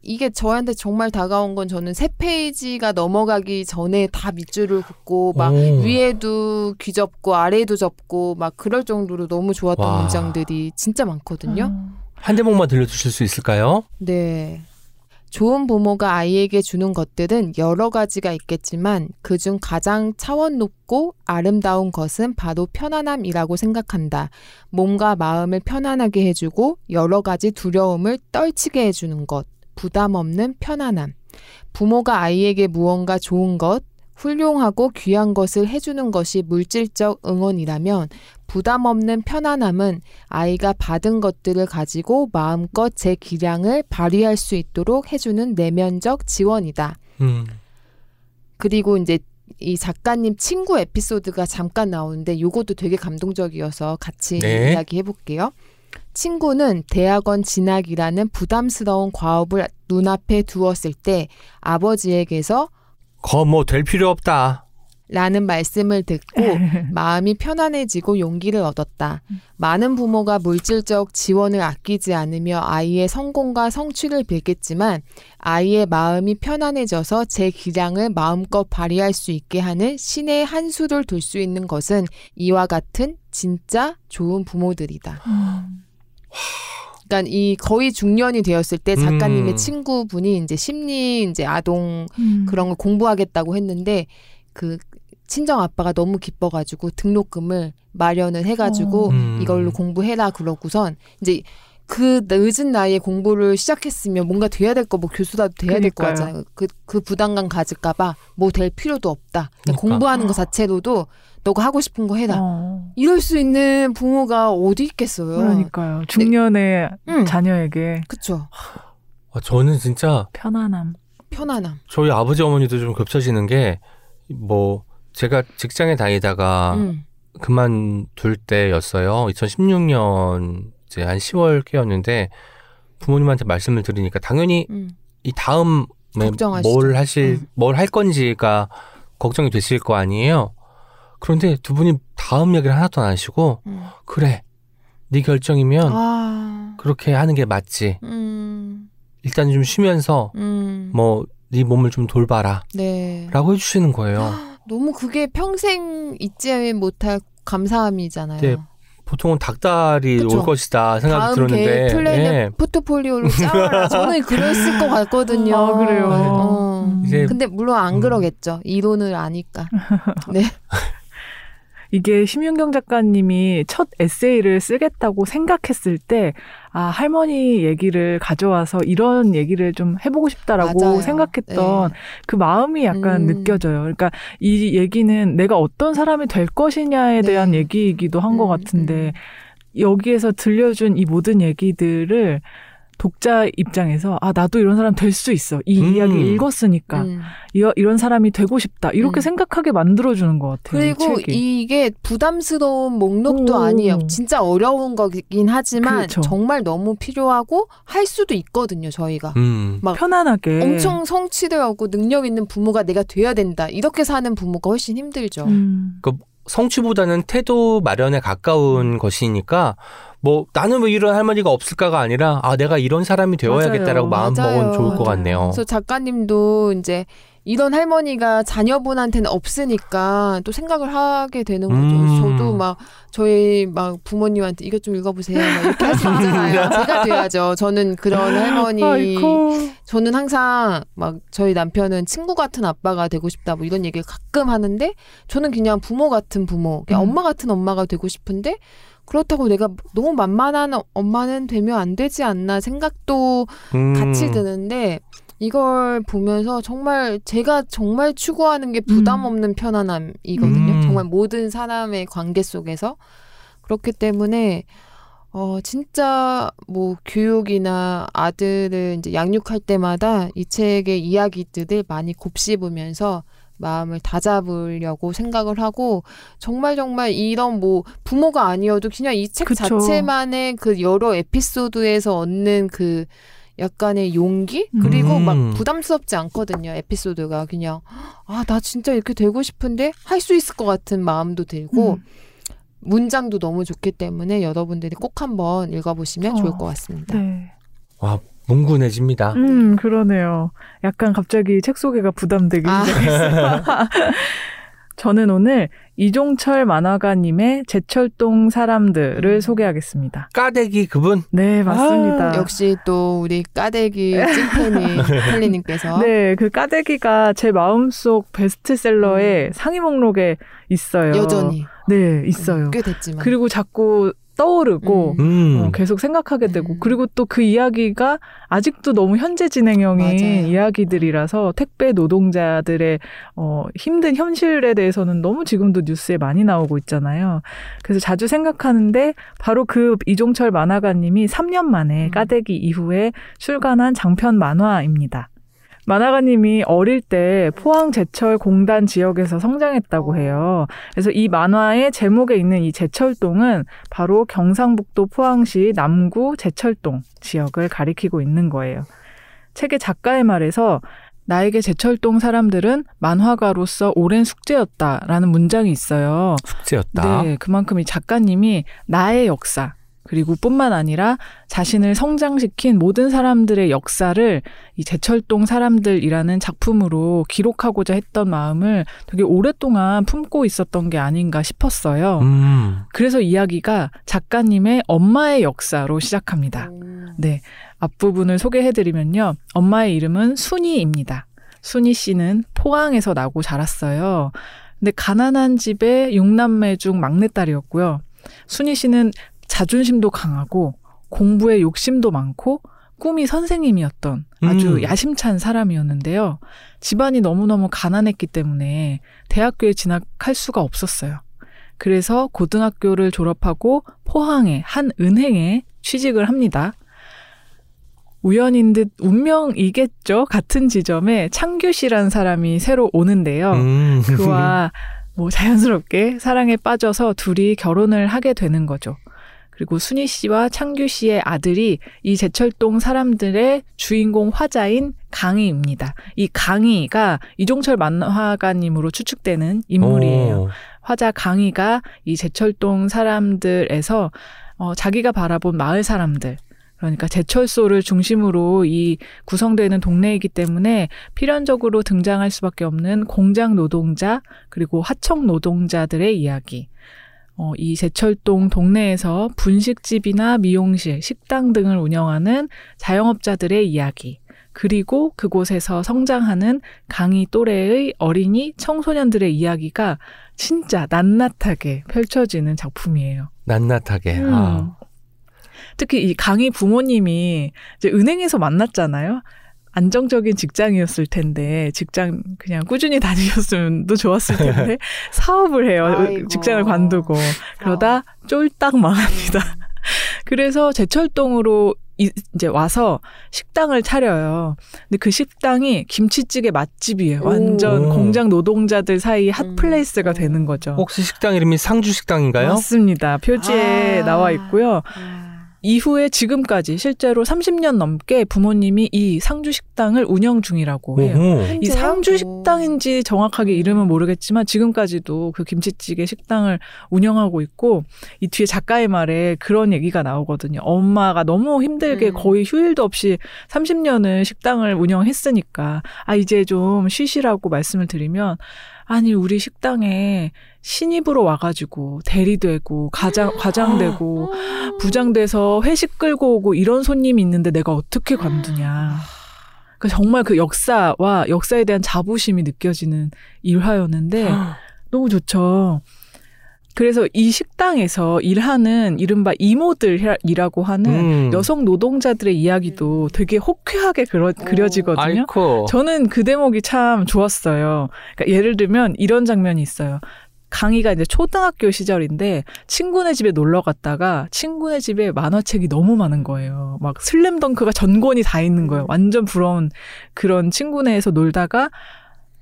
이게 저한테 정말 다가온 건 저는 세 페이지가 넘어가기 전에 다 밑줄을 긋고 막 오. 위에도 귀 접고 아래도 접고 막 그럴 정도로 너무 좋았던 와. 문장들이 진짜 많거든요. 음. 한 대목만 들려주실 수 있을까요? 네. 좋은 부모가 아이에게 주는 것들은 여러 가지가 있겠지만 그중 가장 차원 높고 아름다운 것은 바로 편안함이라고 생각한다. 몸과 마음을 편안하게 해주고 여러 가지 두려움을 떨치게 해주는 것. 부담 없는 편안함. 부모가 아이에게 무언가 좋은 것, 훌륭하고 귀한 것을 해주는 것이 물질적 응원이라면 부담 없는 편안함은 아이가 받은 것들을 가지고 마음껏 제 기량을 발휘할 수 있도록 해주는 내면적 지원이다. 음. 그리고 이제 이 작가님 친구 에피소드가 잠깐 나오는데 요것도 되게 감동적이어서 같이 네. 이야기해 볼게요. 친구는 대학원 진학이라는 부담스러운 과업을 눈앞에 두었을 때 아버지에게서 거뭐 될 필요 없다. 라는 말씀을 듣고 마음이 편안해지고 용기를 얻었다. 많은 부모가 물질적 지원을 아끼지 않으며 아이의 성공과 성취를 빌겠지만 아이의 마음이 편안해져서 제 기량을 마음껏 발휘할 수 있게 하는 신의 한 수를 둘 수 있는 것은 이와 같은 진짜 좋은 부모들이다. 음. 그러니까 이 거의 중년이 되었을 때 작가님의 음. 친구분이 이제 심리 이제 아동 음. 그런 걸 공부하겠다고 했는데 그 친정 아빠가 너무 기뻐가지고 등록금을 마련을 해가지고 어. 음. 이걸로 공부해라 그러고선 이제 그 늦은 나이에 공부를 시작했으면 뭔가 돼야 될 거 뭐 교수라도 돼야 될 거. 같잖아요. 그, 그 부담감 가질까봐 뭐 될 필요도 없다. 그러니까. 공부하는 거 자체로도 너가 하고 싶은 거 해라. 어, 이럴 수 있는 부모가 어디 있겠어요. 그러니까요. 중년의 응. 자녀에게 그쵸. 아, 저는 진짜 편안함. 편안함. 저희 아버지 어머니도 좀 겹쳐지는 게 뭐 제가 직장에 다니다가 음. 그만둘 때였어요. 2016년 이제 한 10월께였는데 부모님한테 말씀을 드리니까 당연히 음. 이 다음에 걱정하시죠. 뭘 하실 음. 뭘할 건지가 걱정이 되실 거 아니에요. 그런데 두 분이 다음 얘기를 하나도 안 하시고 음. 그래 네 결정이면 아. 그렇게 하는 게 맞지. 음. 일단 좀 쉬면서 음. 뭐네 몸을 좀 돌봐라라고 네. 해주시는 거예요. 너무 그게 평생 잊지 못할 감사함이잖아요. 네, 보통은 닭다리 그쵸. 올 것이다 생각이 다음 들었는데 계획 플랜에 예. 포트폴리오를 짜라. 저는 그랬을 것 같거든요. 아, 그래요? 어. 음. 이제 근데 물론 안 음. 그러겠죠. 이론을 아니까. 네. 이게 심윤경 작가님이 첫 에세이를 쓰겠다고 생각했을 때, 아, 할머니 얘기를 가져와서 이런 얘기를 좀 해보고 싶다라고 맞아요. 생각했던 네. 그 마음이 약간 음. 느껴져요. 그러니까 이 얘기는 내가 어떤 사람이 될 것이냐에 네. 대한 얘기이기도 한것 음, 같은데, 여기에서 들려준 이 모든 얘기들을 독자 입장에서 아 나도 이런 사람 될 수 있어 이 음. 이야기 읽었으니까 음. 이, 이런 사람이 되고 싶다 이렇게 음. 생각하게 만들어주는 것 같아요. 이 그리고 책이. 이게 부담스러운 목록도 오. 아니에요. 진짜 어려운 거긴 하지만 그렇죠. 정말 너무 필요하고 할 수도 있거든요. 저희가. 음. 막 편안하게 엄청 성취되고 능력 있는 부모가 내가 돼야 된다. 이렇게 사는 부모가 훨씬 힘들죠. 음. 성취보다는 태도 마련에 가까운 것이니까 뭐 나는 왜 이런 할머니가 없을까가 아니라 아 내가 이런 사람이 되어야겠다라고. 마음 먹으면 맞아요. 좋을 것 같네요. 그래서 작가님도 이제 이런 할머니가 자녀분한테는 없으니까 또 생각을 하게 되는 거죠. 음. 저도 막 저희 막 부모님한테 이것 좀 읽어보세요. 막 이렇게 할수 없잖아요. 제가 돼야죠. 저는 그런 할머니. 아이고. 저는 항상 막 저희 남편은 친구 같은 아빠가 되고 싶다 뭐 이런 얘기를 가끔 하는데 저는 그냥 부모 같은 부모, 그냥 음. 엄마 같은 엄마가 되고 싶은데 그렇다고 내가 너무 만만한 엄마는 되면 안 되지 않나 생각도 음. 같이 드는데 이걸 보면서 정말 제가 정말 추구하는 게 부담 음. 없는 편안함이거든요. 음. 정말 모든 사람의 관계 속에서 그렇기 때문에 어 진짜 뭐 교육이나 아들을 이제 양육할 때마다 이 책의 이야기들을 많이 곱씹으면서 마음을 다잡으려고 생각을 하고 정말 정말 이런 뭐 부모가 아니어도 그냥 이 책. 자체만의 그 여러 에피소드에서 얻는 그 약간의 용기 그리고 음. 막 부담스럽지 않거든요 에피소드가 그냥 아 나 진짜 이렇게 되고 싶은데 할 수 있을 것 같은 마음도 들고 음. 문장도 너무 좋기 때문에 여러분들이 꼭 한번 읽어보시면 어. 좋을 것 같습니다. 네. 와 뭉근해집니다. 음, 그러네요. 약간 갑자기 책 소개가 부담되기 아. 시작했어요. 저는 오늘 이종철 만화가님의 제철동 사람들을 음. 소개하겠습니다. 까대기 그분 네, 맞습니다. 역시 또 우리 까대기 찐팬이 켈리님께서 네, 그 까대기가 제 마음속 베스트셀러의 음. 상위 목록에 있어요. 여전히 네, 있어요. 꽤 됐지만 그리고 자꾸 떠오르고 음. 음. 어, 계속 생각하게 되고 음. 그리고 또 그 이야기가 아직도 너무 현재 진행형인 맞아요. 이야기들이라서 택배 노동자들의 어, 힘든 현실에 대해서는 너무 지금도 뉴스에 많이 나오고 있잖아요. 그래서 자주 생각하는데 바로 그 이종철 만화가님이 3년 만에 음. 까대기 이후에 출간한 장편 만화입니다. 만화가님이 어릴 때 포항 제철 공단 지역에서 성장했다고 해요. 그래서 이 만화의 제목에 있는 이 제철동은 바로 경상북도 포항시 남구 제철동 지역을 가리키고 있는 거예요. 책의 작가의 말에서 나에게 제철동 사람들은 만화가로서 오랜 숙제였다라는 문장이 있어요. 숙제였다. 네, 그만큼 이 작가님이 나의 역사 그리고 뿐만 아니라 자신을 성장시킨 모든 사람들의 역사를 이 제철동 사람들이라는 작품으로 기록하고자 했던 마음을 되게 오랫동안 품고 있었던 게 아닌가 싶었어요. 음. 그래서 이야기가 작가님의 엄마의 역사로 시작합니다. 음. 네. 앞부분을 소개해드리면요. 엄마의 이름은 순이입니다. 순이 씨는 포항에서 나고 자랐어요. 근데 가난한 집의 육남매 중 막내딸이었고요. 순희 씨는 자존심도 강하고 공부에 욕심도 많고 꿈이 선생님이었던 아주 음. 야심찬 사람이었는데요. 집안이 너무너무 가난했기 때문에 대학교에 진학할 수가 없었어요. 그래서 고등학교를 졸업하고 포항의 한 은행에 취직을 합니다. 우연인 듯 운명이겠죠. 같은 지점에 창규 씨라는 사람이 새로 오는데요. 음. 그와 뭐 자연스럽게 사랑에 빠져서 둘이 결혼을 하게 되는 거죠. 그리고 순희 씨와 창규 씨의 아들이 이 제철동 사람들의 주인공 화자인 강희입니다. 이 강희가 이종철 만화가님으로 추측되는 인물이에요. 오. 화자 강희가 이 제철동 사람들에서 어, 자기가 바라본 마을 사람들 그러니까 제철소를 중심으로 이 구성되는 동네이기 때문에 필연적으로 등장할 수밖에 없는 공장 노동자 그리고 하청 노동자들의 이야기. 어, 이 제철동 동네에서 분식집이나 미용실, 식당 등을 운영하는 자영업자들의 이야기. 그리고 그곳에서 성장하는 강의 또래의 어린이 청소년들의 이야기가 진짜 낱낱하게 펼쳐지는 작품이에요. 낱낱하게. 음. 아. 특히 이 강희 부모님이 이제 은행에서 만났잖아요. 안정적인 직장이었을 텐데 직장 그냥 꾸준히 다니셨으면 또 좋았을 텐데 사업을 해요. 아이고. 직장을 관두고 그러다 쫄딱 망합니다. 그래서 제철동으로 이- 이제 와서 식당을 차려요. 근데 그 식당이 김치찌개 맛집이에요. 완전 오. 공장 노동자들 사이 hot 음. place가 되는 거죠. 혹시 식당 이름이 상주 식당인가요? 맞습니다. 표지에 아. 나와 있고요. 이후에 지금까지 실제로 30년 넘게 부모님이 이 상주 식당을 운영 중이라고 해요. 오호. 이 상주 식당인지 정확하게 이름은 모르겠지만 지금까지도 그 김치찌개 식당을 운영하고 있고 이 뒤에 작가의 말에 그런 얘기가 나오거든요. 엄마가 너무 힘들게 음. 거의 휴일도 없이 30년을 식당을 운영했으니까 아 이제 좀 쉬시라고 말씀을 드리면 아니 우리 식당에 신입으로 와가지고 대리되고 가장 과장되고 부장돼서 회식 끌고 오고 이런 손님이 있는데 내가 어떻게 관두냐. 그 정말 그 역사와 역사에 대한 자부심이 느껴지는 일화였는데 너무 좋죠. 그래서 이 식당에서 일하는 이른바 이모들이라고 하는 음. 여성 노동자들의 이야기도 되게 호쾌하게 그려, 그려지거든요. 아이코. 저는 그 대목이 참 좋았어요. 그러니까 예를 들면 이런 장면이 있어요. 강희가 이제 초등학교 시절인데 친구네 집에 놀러 갔다가 친구네 집에 만화책이 너무 많은 거예요. 막 슬램덩크가 전권이 다 있는 거예요. 완전 부러운 그런 친구네에서 놀다가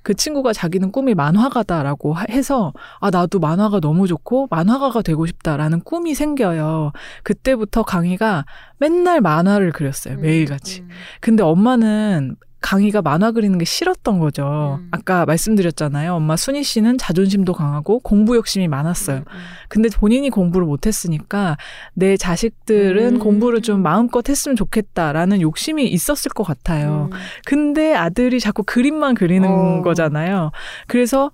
그 친구가 자기는 꿈이 만화가다라고 하- 해서 아 나도 만화가 너무 좋고 만화가가 되고 싶다라는 꿈이 생겨요. 그때부터 강희가 맨날 만화를 그렸어요. 매일같이. 음. 근데 엄마는 강희가 만화 그리는 게 싫었던 거죠. 음. 아까 말씀드렸잖아요. 엄마 순희 씨는 자존심도 강하고 공부 욕심이 많았어요. 근데 본인이 공부를 못했으니까 내 자식들은 음. 공부를 좀 마음껏 했으면 좋겠다라는 욕심이 있었을 것 같아요. 음. 근데 아들이 자꾸 그림만 그리는 어. 거잖아요. 그래서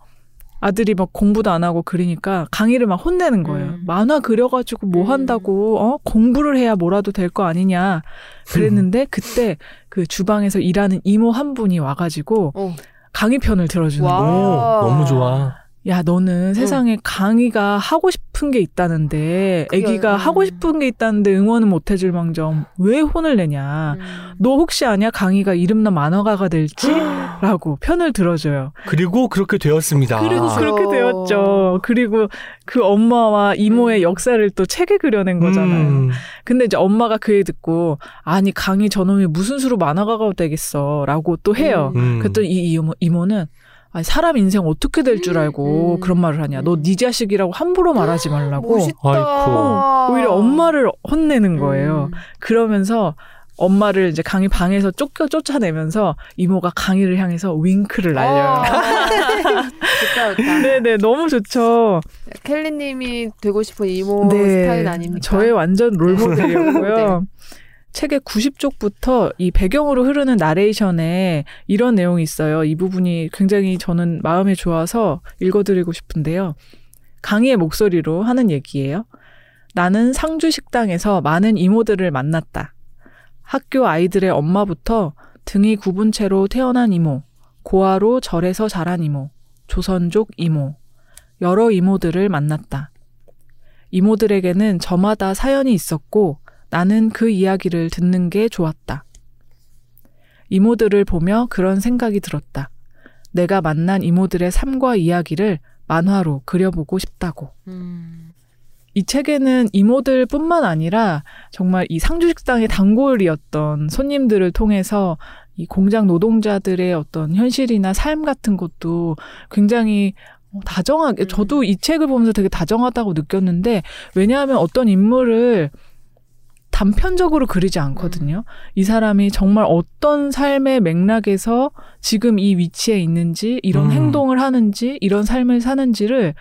아들이 막 공부도 안 하고 그리니까 강의를 막 혼내는 거예요. 음. 만화 그려가지고 뭐 음. 한다고, 어? 공부를 해야 뭐라도 될 거 아니냐. 그랬는데 그때 그 주방에서 일하는 이모 한 분이 와가지고 어. 강의편을 들어주는 와. 거예요. 오, 너무 좋아. 야, 너는 세상에 강의가 하고 싶은 게 있다는데, 애기가 음. 하고 싶은 게 있다는데 응원은 못 해줄 망정, 왜 혼을 내냐. 음. 너 혹시 아냐? 강의가 이름난 만화가가 될지? 라고 편을 들어줘요. 그리고 그렇게 되었습니다. 그리고 아. 그렇게 되었죠. 그리고 그 엄마와 이모의 역사를 또 책에 그려낸 거잖아요. 음. 근데 이제 엄마가 그 얘기 듣고, 아니, 강의 저놈이 무슨 수로 만화가가 되겠어. 라고 또 해요. 음. 그랬더니 이 이모, 이모는 아니, 사람 인생 어떻게 될 줄 알고 음. 그런 말을 하냐. 너 네 자식이라고 함부로 말하지 말라고. 멋있다. 아이고. 오히려 엄마를 혼내는 거예요. 음. 그러면서 엄마를 이제 강의 방에서 쫓겨 쫓아내면서 이모가 강의를 향해서 윙크를 날려요. 아. 좋다, 좋다. 네네, 너무 좋죠. 켈리님이 되고 싶은 이모 스타일 아닙니까? 네. 저의 완전 롤모델이었고요. 네. 책의 90쪽부터 이 배경으로 흐르는 나레이션에 이런 내용이 있어요. 이 부분이 굉장히 저는 마음에 좋아서 읽어드리고 싶은데요. 강희의 목소리로 하는 얘기예요. 나는 상주 식당에서 많은 이모들을 만났다. 학교 아이들의 엄마부터 등이 굽은 채로 태어난 이모, 고아로 절에서 자란 이모, 조선족 이모, 여러 이모들을 만났다. 이모들에게는 저마다 사연이 있었고 나는 그 이야기를 듣는 게 좋았다. 이모들을 보며 그런 생각이 들었다. 내가 만난 이모들의 삶과 이야기를 만화로 그려보고 싶다고. 음. 이 책에는 이모들 뿐만 아니라 정말 이 상주식당의 단골이었던 손님들을 통해서 이 공장 노동자들의 어떤 현실이나 삶 같은 것도 굉장히 어, 다정하게, 음. 저도 이 책을 보면서 되게 다정하다고 느꼈는데, 왜냐하면 어떤 인물을 단편적으로 그리지 않거든요. 이 사람이 정말 어떤 삶의 맥락에서 지금 이 위치에 있는지, 이런 음. 행동을 하는지, 이런 삶을 사는지를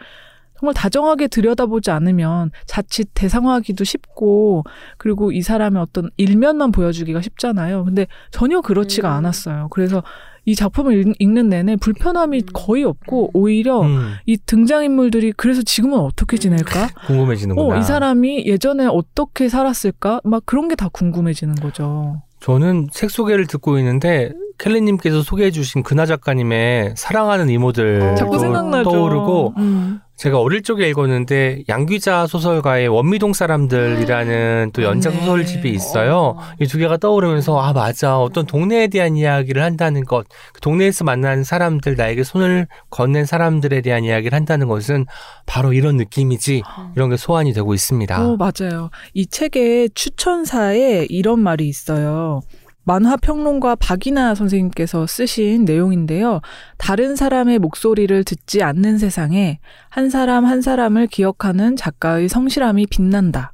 정말 다정하게 들여다보지 않으면 자칫 대상화하기도 쉽고, 그리고 이 사람의 어떤 일면만 보여주기가 쉽잖아요. 근데 전혀 그렇지가 음. 않았어요. 그래서 이 작품을 읽- 읽는 내내 불편함이 음. 거의 없고, 오히려 음, 이 등장인물들이 그래서 지금은 어떻게 지낼까? 궁금해지는구나. 어, 이 사람이 예전에 어떻게 살았을까? 막 그런 게 다 궁금해지는 거죠. 저는 책 소개를 듣고 있는데 켈리님께서 소개해주신 근하 작가님의 사랑하는 이모들 어, 자꾸 또 생각나죠. 떠오르고 음. 제가 어릴 적에 읽었는데 양귀자 소설가의 원미동 사람들이라는 또 연작 네. 소설집이 있어요. 이 두 개가 떠오르면서 아 맞아 어떤 동네에 대한 이야기를 한다는 것, 그 동네에서 만난 사람들 나에게 손을 건넨 사람들에 대한 이야기를 한다는 것은 바로 이런 느낌이지 이런 게 소환이 되고 있습니다. 어, 맞아요. 이 책의 추천사에 이런 말이 있어요. 만화 평론가 박이나 선생님께서 쓰신 내용인데요. 다른 사람의 목소리를 듣지 않는 세상에 한 사람 한 사람을 기억하는 작가의 성실함이 빛난다.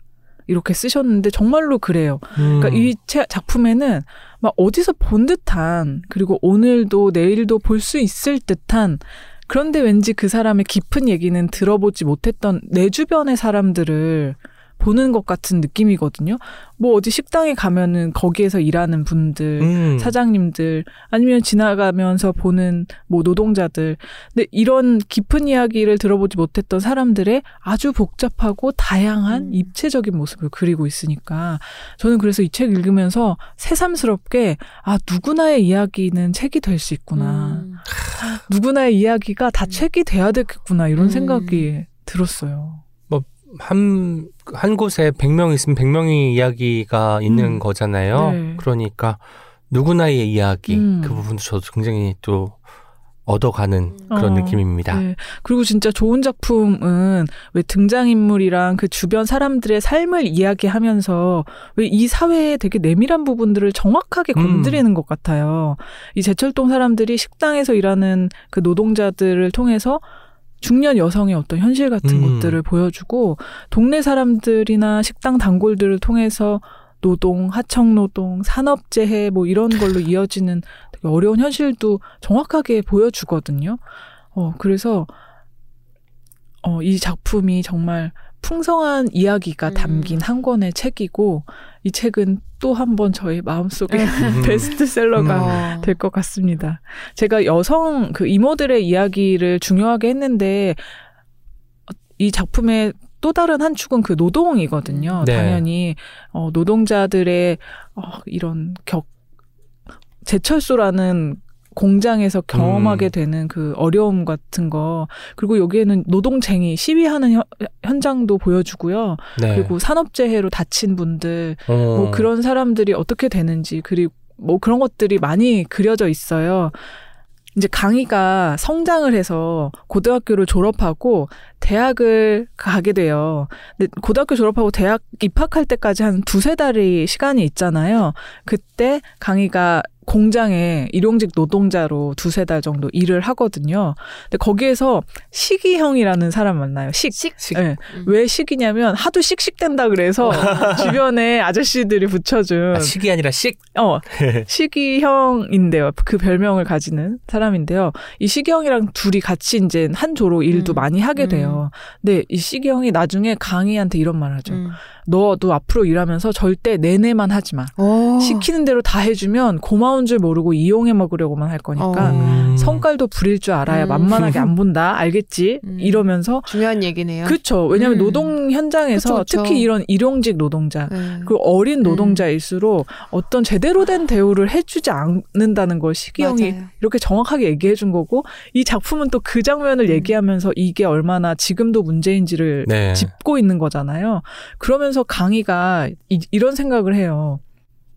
이렇게 쓰셨는데 정말로 그래요. 음. 그러니까 이 책- 작품에는 막 어디서 본 듯한 그리고 오늘도 내일도 볼 수 있을 듯한 그런데 왠지 그 사람의 깊은 얘기는 들어보지 못했던 내 주변의 사람들을 보는 것 같은 느낌이거든요. 뭐 어디 식당에 가면은 거기에서 일하는 분들, 음. 사장님들 아니면 지나가면서 보는 뭐 노동자들 근데 이런 깊은 이야기를 들어보지 못했던 사람들의 아주 복잡하고 다양한 음. 입체적인 모습을 그리고 있으니까 저는 그래서 이 책 읽으면서 새삼스럽게 아 누구나의 이야기는 책이 될 수 있구나 음. 누구나의 이야기가 다 음. 책이 돼야 되겠구나 이런 음. 생각이 들었어요. 한, 한 곳에 100명 있으면 100명의 이야기가 있는 음. 거잖아요. 네. 그러니까 누구나의 이야기 음. 그 부분도 저도 굉장히 또 얻어가는 그런 어, 느낌입니다. 네. 그리고 진짜 좋은 작품은 왜 등장인물이랑 그 주변 사람들의 삶을 이야기하면서 왜 이 사회의 되게 내밀한 부분들을 정확하게 음. 건드리는 것 같아요. 이 제철동 사람들이 식당에서 일하는 그 노동자들을 통해서 중년 여성의 어떤 현실 같은 음. 것들을 보여주고 동네 사람들이나 식당 단골들을 통해서 노동, 하청 노동, 산업 재해 뭐 이런 걸로 이어지는 되게 어려운 현실도 정확하게 보여주거든요. 어, 그래서 어, 이 작품이 정말 풍성한 이야기가 음. 담긴 한 권의 책이고 이 책은 또 한 번 저희 마음속에 음. 베스트셀러가 어. 될것 같습니다. 제가 여성 그 이모들의 이야기를 중요하게 했는데 어, 이 작품의 또 다른 한 축은 그 노동이거든요. 네. 당연히 어, 노동자들의 어, 이런 격 제철소라는 공장에서 경험하게 음. 되는 그 어려움 같은 거 그리고 여기에는 노동쟁이 시위하는 현, 현장도 보여주고요. 네. 그리고 산업재해로 다친 분들 어. 뭐 그런 사람들이 어떻게 되는지 그리고 뭐 그런 것들이 많이 그려져 있어요. 이제 강희가 성장을 해서 고등학교를 졸업하고 대학을 가게 돼요. 근데 고등학교 졸업하고 대학 입학할 때까지 한 두세 달의 시간이 있잖아요. 그때 강희가 공장에 일용직 노동자로 두세 달 정도 일을 하거든요. 근데 거기에서 시기형이라는 사람 만나요. 식. 식. 예. 음. 왜 식이냐면 하도 씩씩댄다 그래서 주변에 아저씨들이 붙여준 아, 식이 아니라 식. 어 시기형인데요. 그 별명을 가지는 사람인데요. 이 시기형이랑 둘이 같이 이제 한 조로 일도 음. 많이 하게 음. 돼요. 근데 이 시기형이 나중에 강희한테 이런 말을 하죠. 음. 너도 앞으로 일하면서 절대 내내만 하지 마. 어. 시키는 대로 다 해주면 고마운 줄 모르고 이용해 먹으려고만 할 거니까 어. 음. 성깔도 부릴 줄 알아야 음. 만만하게 안 본다. 알겠지? 음. 이러면서 중요한 얘기네요. 그쵸. 왜냐하면 음. 노동 현장에서 그쵸, 그쵸. 특히 이런 일용직 노동자 네. 그 어린 노동자일수록 어떤 제대로 된 대우를 해주지 않는다는 걸 맞아요. 이렇게 정확하게 얘기해 준 거고 이 작품은 또 그 장면을 음. 얘기하면서 이게 얼마나 지금도 문제인지를 네. 짚고 있는 거잖아요. 그러면서 강희가 이, 이런 생각을 해요.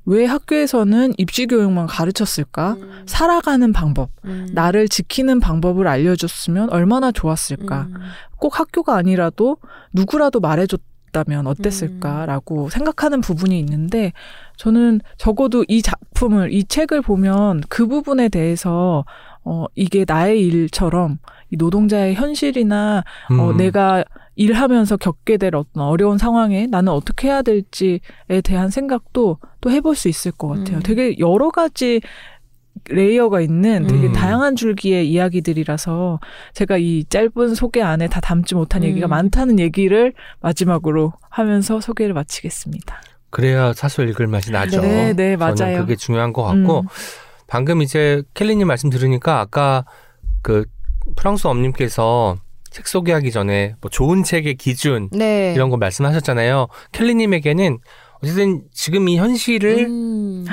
왜 학교에서는 입시 교육만 가르쳤을까? 음. 살아가는 방법, 음. 나를 지키는 방법을 알려줬으면 얼마나 좋았을까? 음. 꼭 학교가 아니라도 누구라도 말해줬다면 어땠을까라고 생각하는 부분이 있는데 저는 적어도 이 작품을 이 책을 보면 그 부분에 대해서 어 이게 나의 일처럼 이 노동자의 현실이나 어 음. 내가 일하면서 겪게 될 어떤 어려운 상황에 나는 어떻게 해야 될지에 대한 생각도 또 해볼 수 있을 것 같아요. 음. 되게 여러 가지 레이어가 있는 되게 음. 다양한 줄기의 이야기들이라서 제가 이 짧은 소개 안에 다 담지 못한 음. 얘기가 많다는 얘기를 마지막으로 하면서 소개를 마치겠습니다. 그래야 사서 읽을 맛이 나죠. 네, 네, 맞아요. 그게 중요한 것 같고 음. 방금 이제 켈리님 말씀 들으니까 아까 그 프랑스 엄님께서 책 소개하기 전에 뭐 좋은 책의 기준 네. 이런 거 말씀하셨잖아요. 켈리님에게는 어쨌든 지금 이 현실을 음.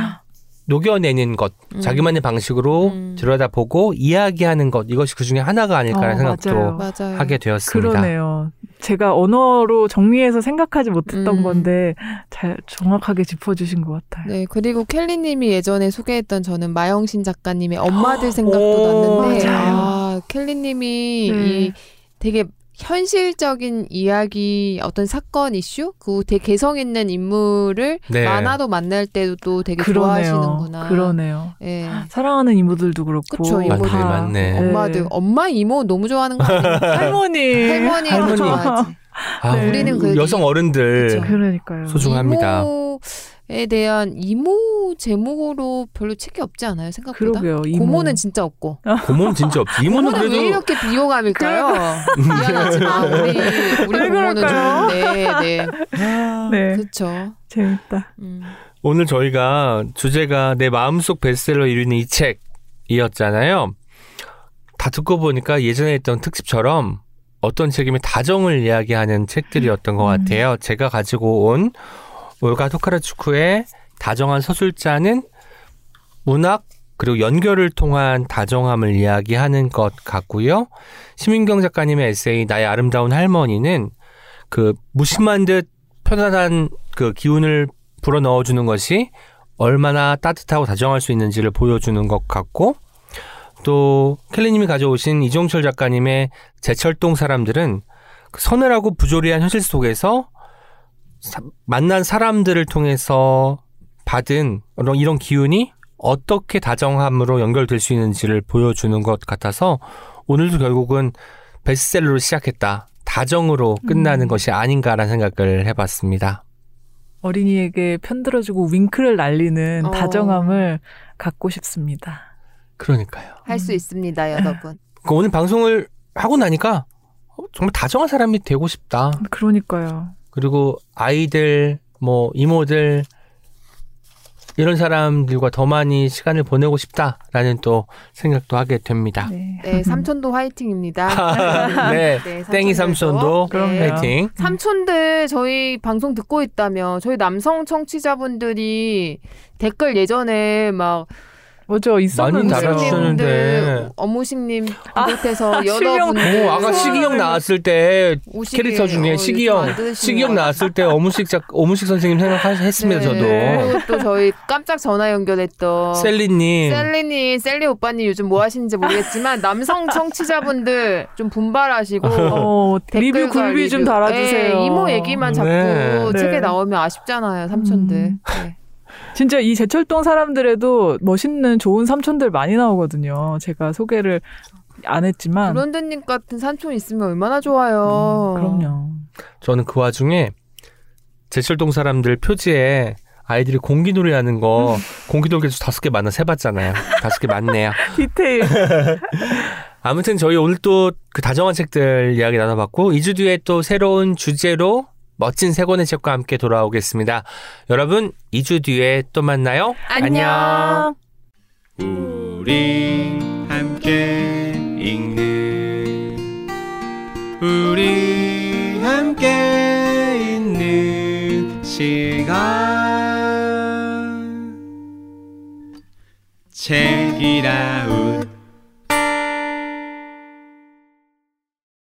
녹여내는 것, 음. 자기만의 방식으로 음. 들여다보고 이야기하는 것 이것이 그 중에 하나가 아닐까라는 어, 생각도 맞아요. 맞아요. 하게 되었습니다. 그러네요. 제가 언어로 정리해서 생각하지 못했던 음. 건데 잘 정확하게 짚어주신 것 같아요. 네, 그리고 켈리님이 예전에 소개했던 저는 마영신 작가님의 엄마들 생각도 오, 났는데, 맞아요. 아, 켈리님이 네. 이 되게 현실적인 이야기, 어떤 사건 이슈, 그 되게 개성 있는 인물을 네. 만화도 만날 때도 또 되게 그러네요. 좋아하시는구나. 그러네요. 예. 사랑하는 이모들도 그렇고 그쵸, 이모들. 다 맞네, 맞네. 엄마들, 엄마, 이모 너무 좋아하는 거 아니에요? 할머니 할머니도 할머니. 좋아하지. 아, 네. 우리는 그 여성 어른들 그쵸. 그러니까요. 소중합니다. 이모 에 대한 이모 제목으로 별로 책이 없지 않아요 생각보다. 그러게요. 이모. 고모는 진짜 없고. 고모는 진짜 없지. 이모는 고모는 왜 그래도 이렇게 비호감일까요? 미안하지만 우리 우리 왜 고모는 그럴까요? 좋은데, 네, 네, 그렇죠. 재밌다. 음. 오늘 저희가 주제가 내 마음속 베스트셀러 1위는 이 책이었잖아요. 다 듣고 보니까 예전에 했던 특집처럼 어떤 책이면 다정을 이야기하는 책들이었던 것 음. 같아요. 제가 가지고 온 올가 토카르추크의 다정한 서술자는 문학 그리고 연결을 통한 다정함을 이야기하는 것 같고요. 심인경 작가님의 에세이 나의 아름다운 할머니는 그 무심한 듯 편안한 그 기운을 불어 넣어주는 것이 얼마나 따뜻하고 다정할 수 있는지를 보여주는 것 같고 또 켈리님이 가져오신 이종철 작가님의 제철동 사람들은 그 서늘하고 부조리한 현실 속에서 사- 만난 사람들을 통해서 받은 이런, 이런 기운이 어떻게 다정함으로 연결될 수 있는지를 보여주는 것 같아서 오늘도 결국은 베스트셀러로 시작했다. 다정으로 끝나는 음. 것이 아닌가라는 생각을 해봤습니다. 어린이에게 편들어주고 윙크를 날리는 어. 다정함을 갖고 싶습니다. 그러니까요. 할수 음. 있습니다, 여러분. 그 오늘 방송을 하고 나니까 어, 정말 다정한 사람이 되고 싶다. 그러니까요. 그리고 아이들, 뭐 이모들 이런 사람들과 더 많이 시간을 보내고 싶다라는 또 생각도 하게 됩니다. 네. 네, 삼촌도 화이팅입니다. 네, 네, 땡이 삼촌도 그럼요. 네. 파이팅. 삼촌들 저희 방송 듣고 있다면 저희 남성 청취자분들이 댓글 예전에 막 뭐죠? 있었는데. 많이 달아주셨는데. 어무식님 비롯해서 실명. 여러분들 오, 아까 시기형 나왔을 때 캐릭터 중에 어, 시기형, 시기형 것 나왔을 때 어무식 작, 어무식 선생님 생각했습니다, 네. 저도. 그리고 또 저희 깜짝 전화 연결했던 셀리님. 셀리님, 셀리 오빠님 요즘 뭐 하시는지 모르겠지만 남성 청취자분들 좀 분발하시고 어, 리뷰 글비 좀 리뷰. 달아주세요. 네, 이모 얘기만 자꾸 네. 네. 책에 나오면 아쉽잖아요, 삼촌들. 음. 네. 진짜 이 제철동 사람들에도 멋있는 좋은 삼촌들 많이 나오거든요. 제가 소개를 안 했지만. 브론드님 같은 삼촌 있으면 얼마나 좋아요. 음, 그럼요. 저는 그 와중에 제철동 사람들 표지에 아이들이 공기놀이 하는 거 공기놀이 개수 다섯 개 만나 세봤잖아요. 다섯 개 맞네요. 디테일. 아무튼 저희 오늘 또 그 다정한 책들 이야기 나눠봤고 2주 뒤에 또 새로운 주제로 멋진 세 권의 책과 함께 돌아오겠습니다. 여러분, 2주 뒤에 또 만나요. 안녕. 우리 함께 읽는 우리 함께 있는 시간 책이라운